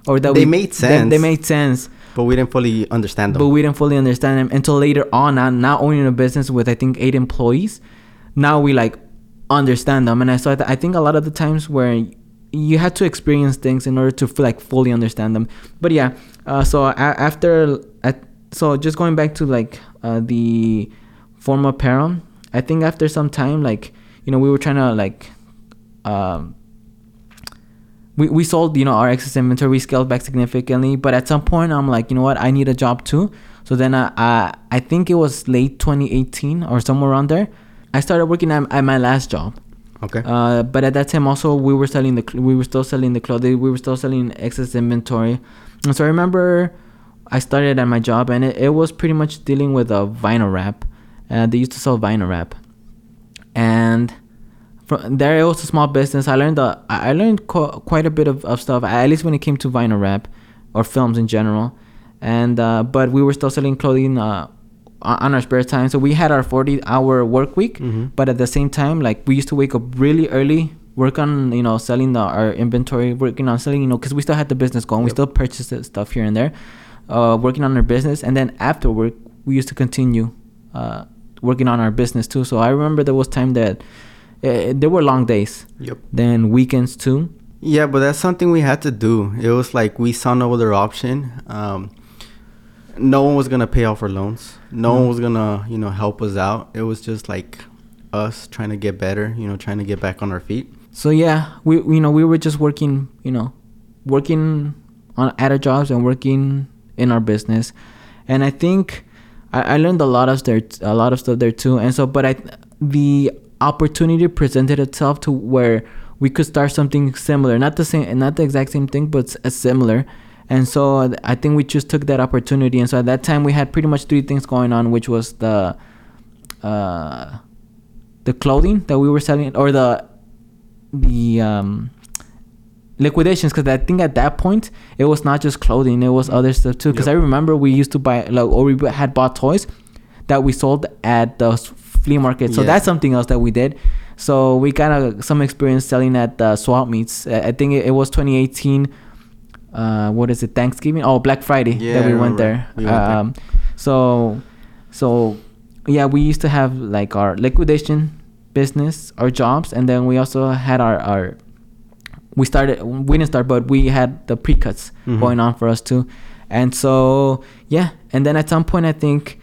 or that They we, made they- They, made sense, But we didn't fully understand them. but we didn't fully understand them until later on. Now, now owning a business with I think eight employees, now we like understand them. And I so I, th- I think a lot of the times where you had to experience things in order to like fully understand them. But yeah, uh, so a- after at, so just going back to like uh, the form apparel, I think after some time, like you know, we were trying to like. Um, we, we sold you know our excess inventory. We scaled back significantly. But at some point i'm like you know what? I need a job too. So then i i, I think it was late 2018 or somewhere around there i started working at, at my last job Okay. uh, but at that time also we were selling the we were still selling the clothing we were still selling excess inventory. And so i remember i started at my job and it, it was pretty much dealing with a vinyl wrap. Uh, they used to sell vinyl wrap. And from there it was a small business. I learned uh, i learned qu- quite a bit of, of stuff at least when it came to vinyl wrap or films in general. And uh, but we were still selling clothing uh, on our spare time so we had our 40 hour work week Mhm. but at the same time like we used to wake up really early work on you know selling the, our inventory working on selling you know because we still had the business going we still purchased stuff here and there uh, working on our business and then after work we used to continue uh, working on our business too so i remember there was time that uh, there were long days Yep. then weekends too Yeah, but that's something we had to do. It was like we saw no other option. Um, no one was gonna pay off our loans. No one Mhm. was gonna, you know, help us out. It was just like us trying to get better. You know, trying to get back on our feet. so yeah we you know we were just working you know working on at our jobs and working in our business and i think i, I learned a lot of there a lot of stuff there too and so but i the opportunity presented itself to where we could start something similar not the same not the exact same thing but s- uh, similar and so i think we just took that opportunity and so at that time we had pretty much three things going on which was the uh the clothing that we were selling or the the um liquidations because i think at that point it was not just clothing it was other stuff too because Yep. i remember we used to buy like or we had bought toys that we sold at the flea market so Yeah. that's something else that we did so we got a, some experience selling at the swap meets i I think it, it was 2018 uh what is it? Thanksgiving? Oh black friday Yeah, that we went there. We went there. um so so yeah we used to have like our liquidation business our jobs and then we also had our our we started we didn't start but we had the pre-cuts Mhm. going on for us too. And so yeah and then at some point i think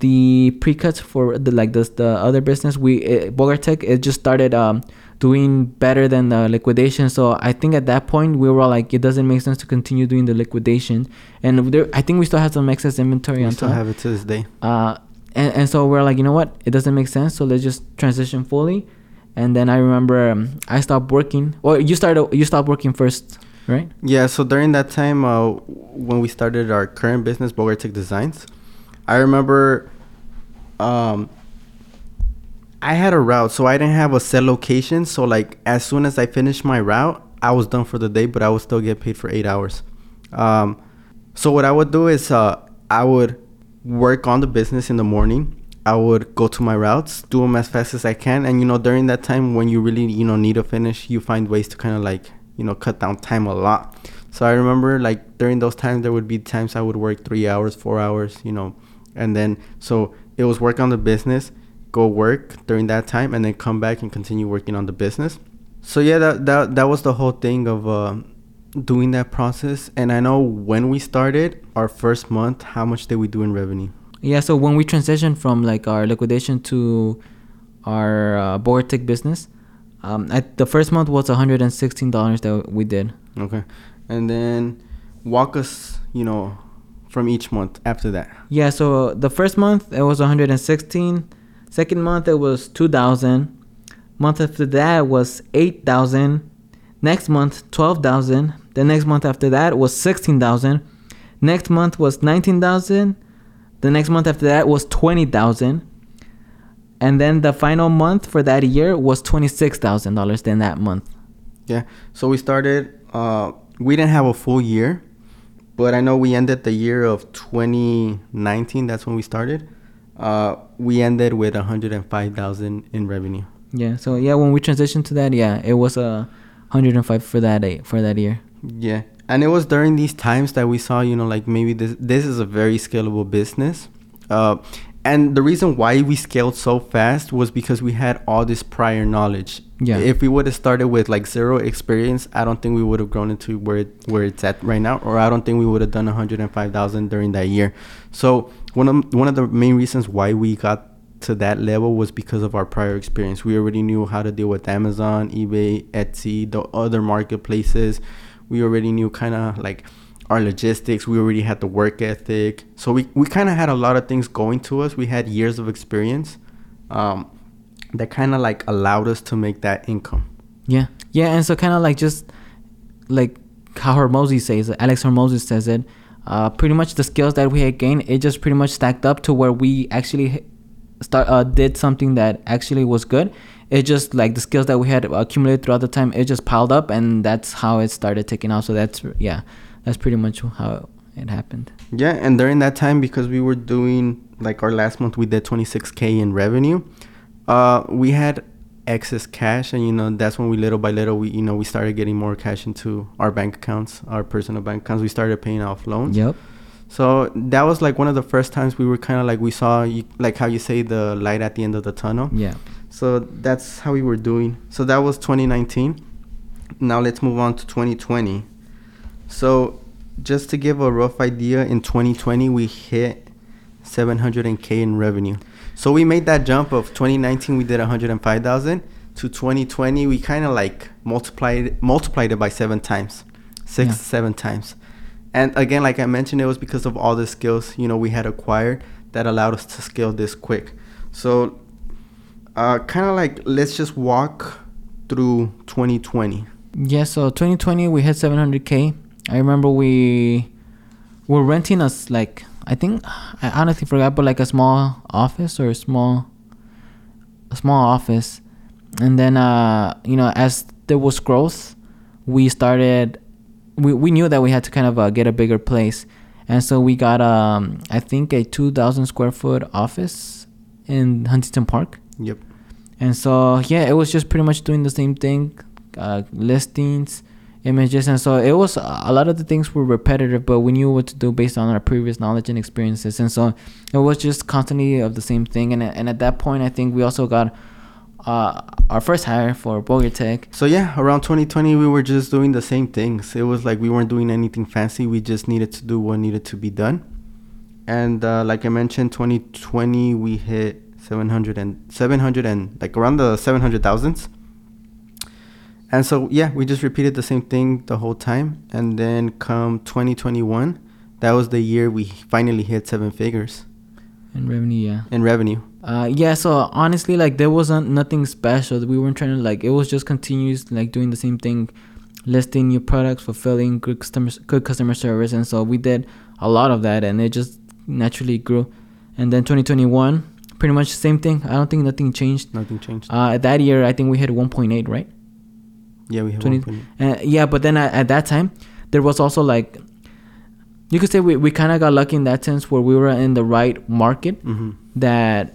the pre-cuts for the like this the other business we it, Bogartech it just started um doing better than the liquidation so i think at that point we were all like it doesn't make sense to continue doing the liquidation and there i think we still have some excess inventory We on still top have it to this day. uh, and, and so we're like, you know what? It doesn't make sense. So let's just transition fully. And then I remember um, I stopped working. Well, you started. You stopped working first, right? Yeah, so during that time, uh, when we started our current business, Bogartic Designs, I remember um, I had a route, so I didn't have a set location. So, like, as soon as I finished my route, I was done for the day, but I would still get paid for eight hours. Um, so, what I would do is uh, I would work on the business in the morning. I would go to my routes, do them as fast as I can, and you know during that time when you really you know need to finish, you find ways to kind of like you know cut down time a lot. So I remember like during those times there would be times I would work three hours, four hours, you know, and then so it was work on the business, go work during that time, and then come back and continue working on the business. So yeah, that that that was the whole thing of uh, doing that process. And I know when we started our first month, how much did we do in revenue? Yeah. So when we transitioned from like our liquidation to our uh, Bogartech business, um, at the first month was one hundred and sixteen dollars that we did. Okay, and then walk us, you know, from each month after that. Yeah, so the first month it was 116. Second month it was 2000. Month after that was 8000. Next month 12,000. The next month after that was 16,000. Next month was 19,000. The next month after that was 20,000. And then the final month for that year was $26,000 in that month. Yeah. So we started. Uh, we didn't have a full year, but I know we ended the year of 2019. That's when we started. Uh, we ended with 105,000 in revenue. Yeah, so yeah, when we transitioned to that, yeah, it was a 105 for that day, for that year. Yeah, and it was during these times that we saw, you know, like maybe this this is a very scalable business. Uh, and the reason why we scaled so fast was because we had all this prior knowledge. Yeah. If we would have started with like zero experience, I don't think we would have grown into where it, where it's at right now, or I don't think we would have done 105,000 during that year. So one of one of the main reasons why we got to that level was because of our prior experience. We already knew how to deal with Amazon, eBay, Etsy, the other marketplaces. We already knew kind of like our logistics. We already had the work ethic. So we, we kind of had a lot of things going to us. We had years of experience um, that kind of like allowed us to make that income. Yeah, yeah, and so kind of like just like how Hormozi says it, Alex Hormozi says it. Uh, pretty much the skills that we had gained, it just pretty much stacked up to where we actually start uh, did something that actually was good. It just like the skills that we had accumulated throughout the time, it just piled up, and that's how it started taking off. So that's yeah, that's pretty much how it happened. Yeah, and during that time, because we were doing like our last month, we did 26k in revenue. Uh, we had excess cash, and you know that's when we little by little we you know we started getting more cash into our bank accounts, our personal bank accounts. We started paying off loans. Yep. So that was like one of the first times we were kind of like we saw you, like how you say the light at the end of the tunnel. Yeah. So that's how we were doing. So that was 2019. Now let's move on to 2020. So just to give a rough idea, in 2020 we hit 700k in revenue. So we made that jump of 2019 we did 105,000 to 2020 we kind of like multiplied multiplied it by seven times, six Yeah. seven times. And again, like I mentioned, it was because of all the skills you know we had acquired that allowed us to scale this quick. So uh, kind of like let's just walk through 2020. Yeah, so 2020 we had 700k. I remember we were renting us like I think I honestly forgot, but like a small office or a small a small office, and then uh you know as there was growth, we started we we knew that we had to kind of uh, get a bigger place, and so we got um I think a 2,000 square foot office in Huntington Park. Yep. And so yeah, it was just pretty much doing the same thing, uh, listings, images, and so it was a lot of the things were repetitive, but we knew what to do based on our previous knowledge and experiences, and so it was just constantly of the same thing. And and at that point, I think we also got uh, our first hire for Bogartech. So yeah, around 2020 we were just doing the same things. It was like we weren't doing anything fancy. We just needed to do what needed to be done. And uh, like I mentioned, 2020 we hit 700 and 700 and like around the 700,000s. And so yeah, we just repeated the same thing the whole time. And then come 2021, that was the year we finally hit seven figures in revenue, yeah. in revenue. Uh, yeah. So honestly, like there wasn't nothing special. We weren't trying to like. It was just continuous, like doing the same thing, listing new products, fulfilling good customer good customer service, and so we did a lot of that, and it just naturally grew. And then 2021, pretty much the same thing. I don't think nothing changed. Nothing changed. Uh, that year, I think we hit 1.8, right? Yeah, we have 20 one. Uh, yeah, but then at, at that time, there was also like, you could say we, we kind of got lucky in that sense where we were in the right market Mm-hmm. that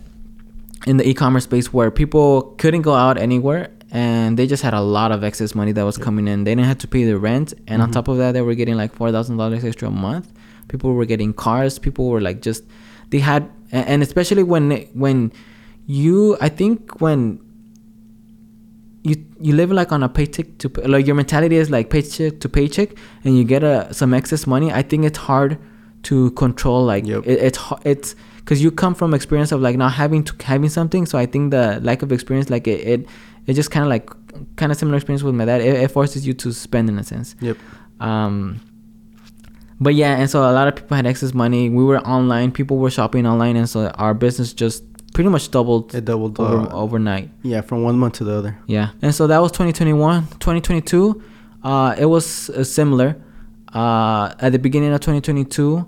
in the e-commerce space where people couldn't go out anywhere and they just had a lot of excess money that was Yep. coming in. They didn't have to pay the rent, and on Mhm. top of that, they were getting like four thousand dollars extra a month. People were getting cars. People were like just they had, and especially when when you, I think when you you live like on a paycheck to like your mentality is like paycheck to paycheck, and you get a some excess money. I think it's hard to control. Like Yep. it, it's it's because you come from experience of like not having to having something. So I think the lack of experience, like it, it, it just kind of like kind of similar experience with my dad. It, it forces you to spend in a sense. Yep. Um, but yeah, and so a lot of people had excess money. We were online. People were shopping online, and so our business just pretty much doubled It doubled over, uh, overnight. Yeah, from one month to the other. Yeah, and so that was 2021. 2022, uh, it was uh, similar. Uh, at the beginning of 2022,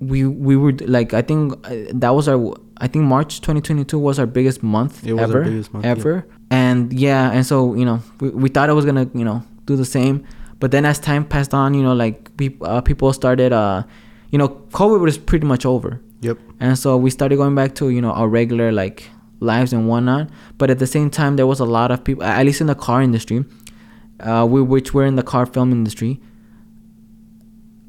we we were like I think uh, that was our I think March 2022 was our biggest month It was our ever biggest month, yeah. ever. And yeah, and so you know we, we thought it was gonna you know do the same, but then as time passed on, you know like people uh, people started uh you know COVID was pretty much over. Yep. And so we started going back to, you know, our regular like lives and whatnot. But at the same time, there was a lot of people, at least in the car industry, uh, we, which were in the car film industry,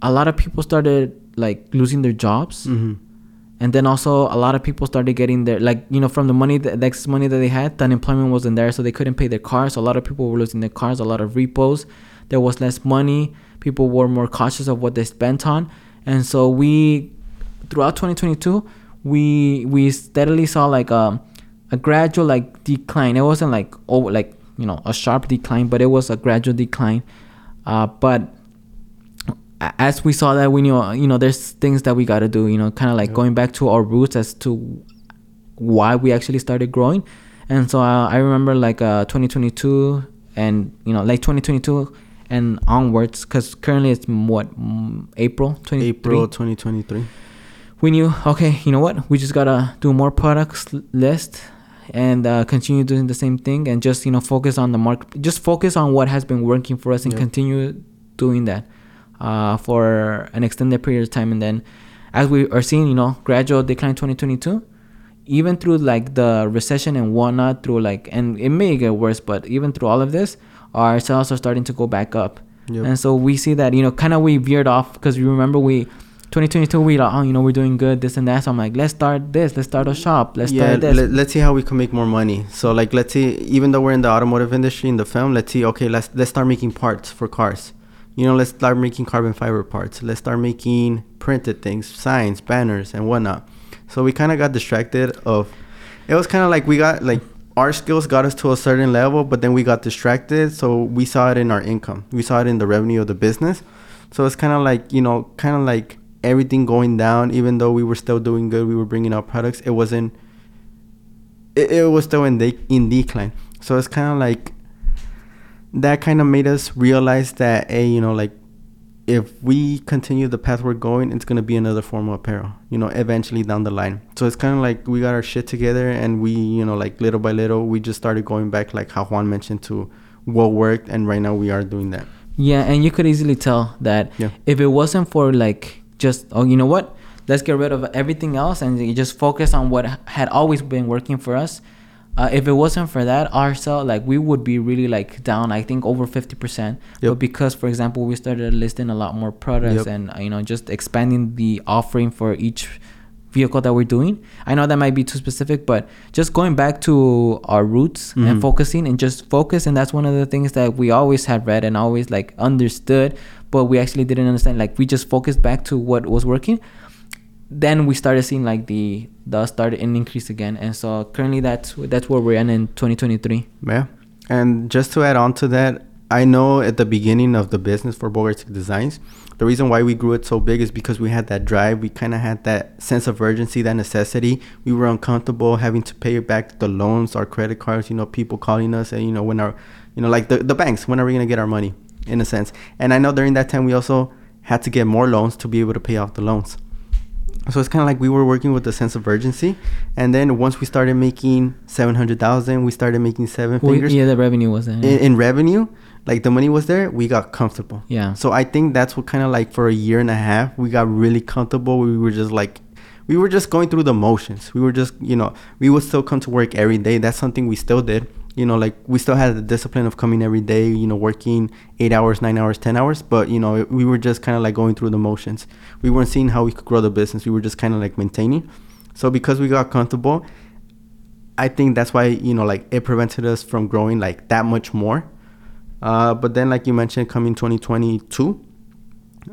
a lot of people started like losing their jobs. Mm-hmm. and then also a lot of people started getting their like you know from the money the excess money that they had the unemployment wasn't there so they couldn't pay their cars so a lot of people were losing their cars a lot of repos there was less money people were more cautious of what they spent on and so we throughout 2022 we we steadily saw like a, a gradual like decline. It wasn't like oh like you know a sharp decline but it was a gradual decline. Uh, but as we saw that we knew you know there's things that we got to do you know kind of like going back to our roots as to why we actually started growing. And so uh, i remember like uh 2022 and you know like 2022 and onwards because currently it's what mm, april 23 April 2023. We knew okay you know what? We just gotta do more products list and uh, continue doing the same thing and just you know focus on the market just focus on what has been working for us and continue doing that uh, for an extended period of time. And then as we are seeing you know gradual decline 2022 even through like the recession and whatnot through like and it may get worse but even through all of this our sales are starting to go back up. Yep. and so we see that you know kind of we veered off because you remember we 2022 we like oh you know we're doing good this and that so i'm like let's start this let's start a shop let's yeah, start this let, let's see how we can make more money. So like let's see even though we're in the automotive industry in the film, let's see okay, let's let's start making parts for cars. You know, let's start making carbon fiber parts. Let's start making printed things, signs, banners and whatnot. So we kind of got distracted of it was kind of like we got like our skills got us to a certain level, but then we got distracted. So we saw it in our income. We saw it in the revenue of the business. So it's kind of like, you know, kind of like everything going down, even though we were still doing good, we were bringing out products. It wasn't, it, it was still in, de- in decline. So it's kind of like, that kind of made us realize that, hey, you know, like, if we continue the path we're going, it's gonna be another form of apparel, you know, eventually down the line. So it's kind of like we got our shit together, and we, you know, like little by little, we just started going back, like how Juan mentioned, to what worked, and right now we are doing that. Yeah, and you could easily tell that Yeah. if it wasn't for like just oh you know what, let's get rid of everything else and just focus on what had always been working for us. Uh, if it wasn't for that, our sale like we would be really like down. I think over fifty percent. But because, for example, we started listing a lot more products Yep. and you know just expanding the offering for each vehicle that we're doing. I know that might be too specific, but just going back to our roots and Mhm. focusing and just focus, and that's one of the things that we always had read and always like understood, but we actually didn't understand. Like we just focused back to what was working. Then we started seeing like the the started an increase again, and so currently that's that's where we're at in 2023. Yeah. And just to add on to that, I know at the beginning of the business for Bogartic Designs, the reason why we grew it so big is because we had that drive. We kind of had that sense of urgency, that necessity. We were uncomfortable having to pay back the loans, our credit cards, you know, people calling us and, you know, when our, you know, like the, the banks, when are we going to get our money in a sense? And I know during that time we also had to get more loans to be able to pay off the loans. So it's kind of like we were working with a sense of urgency, and then once we started making seven hundred thousand, we started making seven figures yeah, the revenue was there. in, in revenue. Like the money was there, we got comfortable. Yeah. So I think that's what kind of like for a year and a half, we got really comfortable. We were just like, we were just going through the motions. We were just, you know, we would still come to work every day. That's something we still did. You know, like we still had the discipline of coming every day, you know, working eight hours, nine hours, 10 hours. But, you know, we were just kind of like going through the motions. We weren't seeing how we could grow the business. We were just kind of like maintaining. So because we got comfortable, I think that's why, you know, like it prevented us from growing like that much more. Uh, but then, like you mentioned, coming 2022,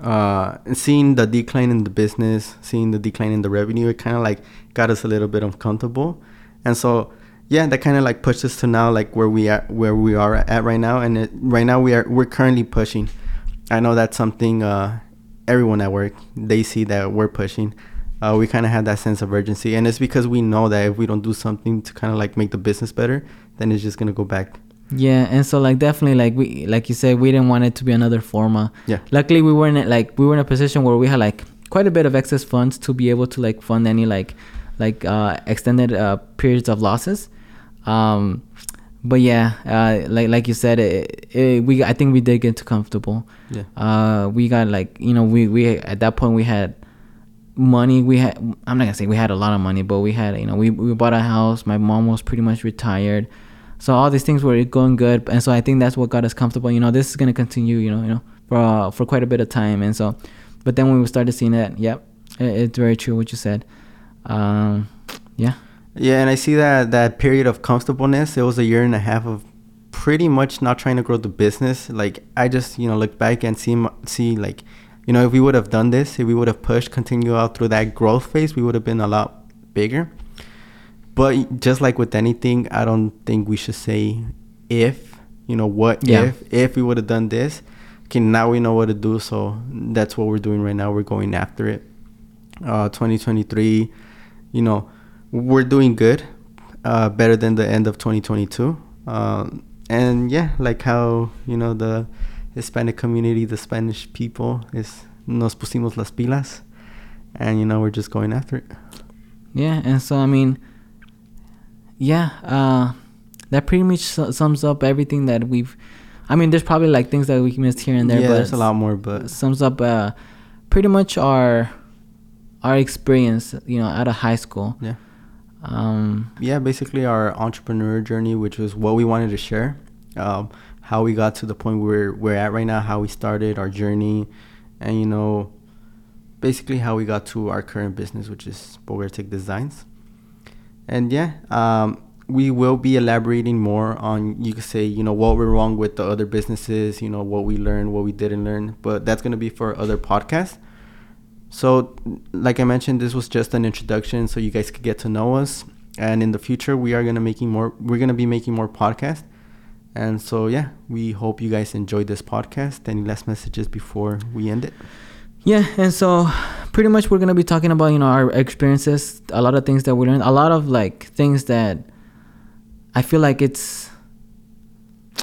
uh, seeing the decline in the business, seeing the decline in the revenue, it kind of like got us a little bit uncomfortable. And so, yeah, that kind of like pushed us to now like where we are, where we are at right now. And it, right now we are we're currently pushing. I know that's something uh, everyone at work they see that we're pushing. Uh, we kind of have that sense of urgency, and it's because we know that if we don't do something to kind of like make the business better, then it's just gonna go back. Yeah, and so like definitely like we like you said we didn't want it to be another forma. Yeah. Luckily we were in it like we were in a position where we had like quite a bit of excess funds to be able to like fund any like like uh extended uh periods of losses. Um but yeah, uh like like you said it, it we I think we did get too comfortable. Yeah. Uh we got like you know we we at that point we had money. We had i'm not gonna say we had a lot of money but we had you know we, we bought a house. My mom was pretty much retired. So all these things were going good. And so i think that's what got us comfortable. You know this is gonna continue you know you know for uh, for quite a bit of time. And so but then when we started seeing that, yep it, it's very true what you said. Um, yeah. Yeah, and I see that that period of comfortableness. It was a year and a half of pretty much not trying to grow the business. Like I just you know look back and see see like you know if we would have done this, if we would have pushed, continue out through that growth phase, we would have been a lot bigger. But just like with anything, I don't think we should say if you know what Yeah. if if we would have done this. Okay, now we know what to do, so that's what we're doing right now. We're going after it. Uh, 2023, you know, we're doing good, uh, better than the end of 2022. Um, and yeah, like how you know the Hispanic community, the Spanish people, is nos pusimos las pilas, and you know we're just going after it. Yeah, and so I mean, yeah, uh, that pretty much sums up everything that we've. I mean, there's probably like things that we missed here and there, yeah, but there's a lot more, but sums up uh, pretty much our our experience, you know, out of high school. yeah, Um, yeah, basically our entrepreneur journey, which was what we wanted to share, um, how we got to the point where we're at right now, how we started our journey, and you know, basically how we got to our current business, which is Bogartech Designs. And yeah, um, we will be elaborating more on, you could say, you know, what went wrong with the other businesses, you know, what we learned, what we didn't learn, but that's going to be for other podcasts. So, like I mentioned, this was just an introduction so you guys could get to know us. And in the future, we are to making more, we're to be making more podcasts. And so, yeah, we hope you guys enjoyed this podcast. Any last messages before we end it? yeah, and so pretty much we're gonna be talking about you know our experiences, a lot of things that we learned, a lot of like things that I feel like it's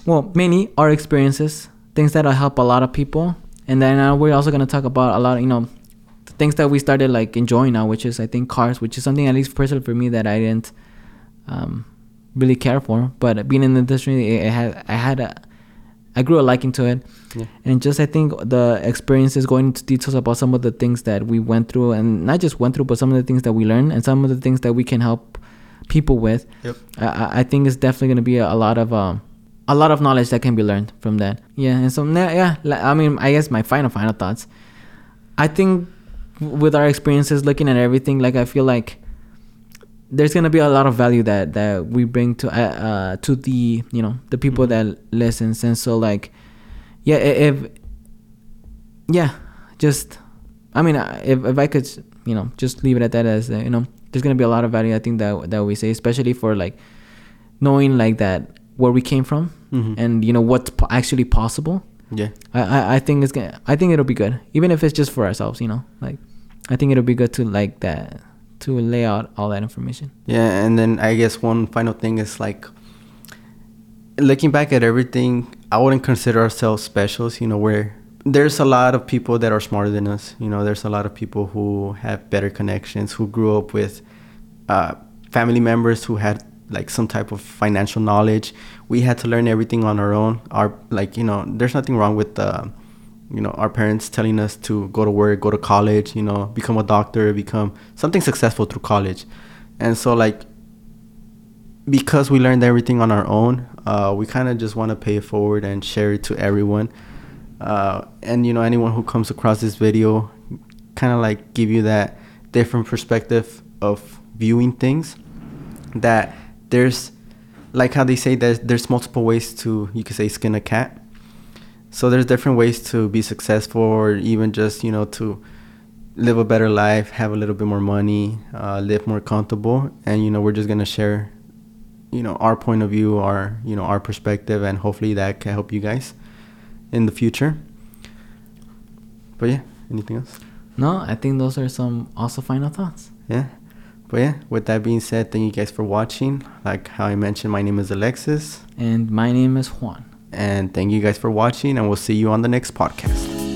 well, many are experiences, things that'll help a lot of people, and then uh, we're also gonna talk about a lot of you know things that we started like enjoying now, which is I think cars, which is something at least personal for me that I didn't um, really care for, but being in the industry, it, it had I had a I grew a liking to it, Yeah. and just I think the experiences going into details about some of the things that we went through, and not just went through, but some of the things that we learned, and some of the things that we can help people with. Yep. I- I, think it's definitely going to be a, a lot of um, a lot of knowledge that can be learned from that. Yeah, and so yeah, I mean, I guess my final final thoughts. I think with our experiences, looking at everything, like I feel like there's gonna be a lot of value that that we bring to uh, uh to the you know the people Mhm. that listens, and so like, yeah, if yeah, just I mean, if if I could, you know, just leave it at that as uh, you know, there's gonna be a lot of value. I think that that we say, especially for like knowing like that where we came from Mhm. and you know what's po- actually possible. Yeah. I, I I think it's gonna I think it'll be good, even if it's just for ourselves. You know, like I think it'll be good to like that to lay out all that information. Yeah, and then I guess one final thing is like looking back at everything, I wouldn't consider ourselves specials, you know, where there's a lot of people that are smarter than us. You know, there's a lot of people who have better connections, who grew up with uh, family members who had like some type of financial knowledge. We had to learn everything on our own. Our like, you know, there's nothing wrong with uh, you know, our parents telling us to go to work, go to college, you know, become a doctor, become something successful through college. And so like because we learned everything on our own, uh, we kind of just want to pay it forward and share it to everyone. Uh, and you know, anyone who comes across this video, kind of like give you that different perspective of viewing things. That there's, like how they say that there's multiple ways to you could say skin a cat. So there's different ways to be successful, or even just you know to live a better life, have a little bit more money, uh, live more comfortable, and you know we're just gonna share, you know, our point of view, our you know our perspective, and hopefully that can help you guys in the future. But yeah, anything else? No, I think those are some also final thoughts. Yeah. But yeah, with that being said, thank you guys for watching. Like how I mentioned, my name is Alexis, And my name is Juan. And thank you guys for watching, and we'll see you on the next podcast.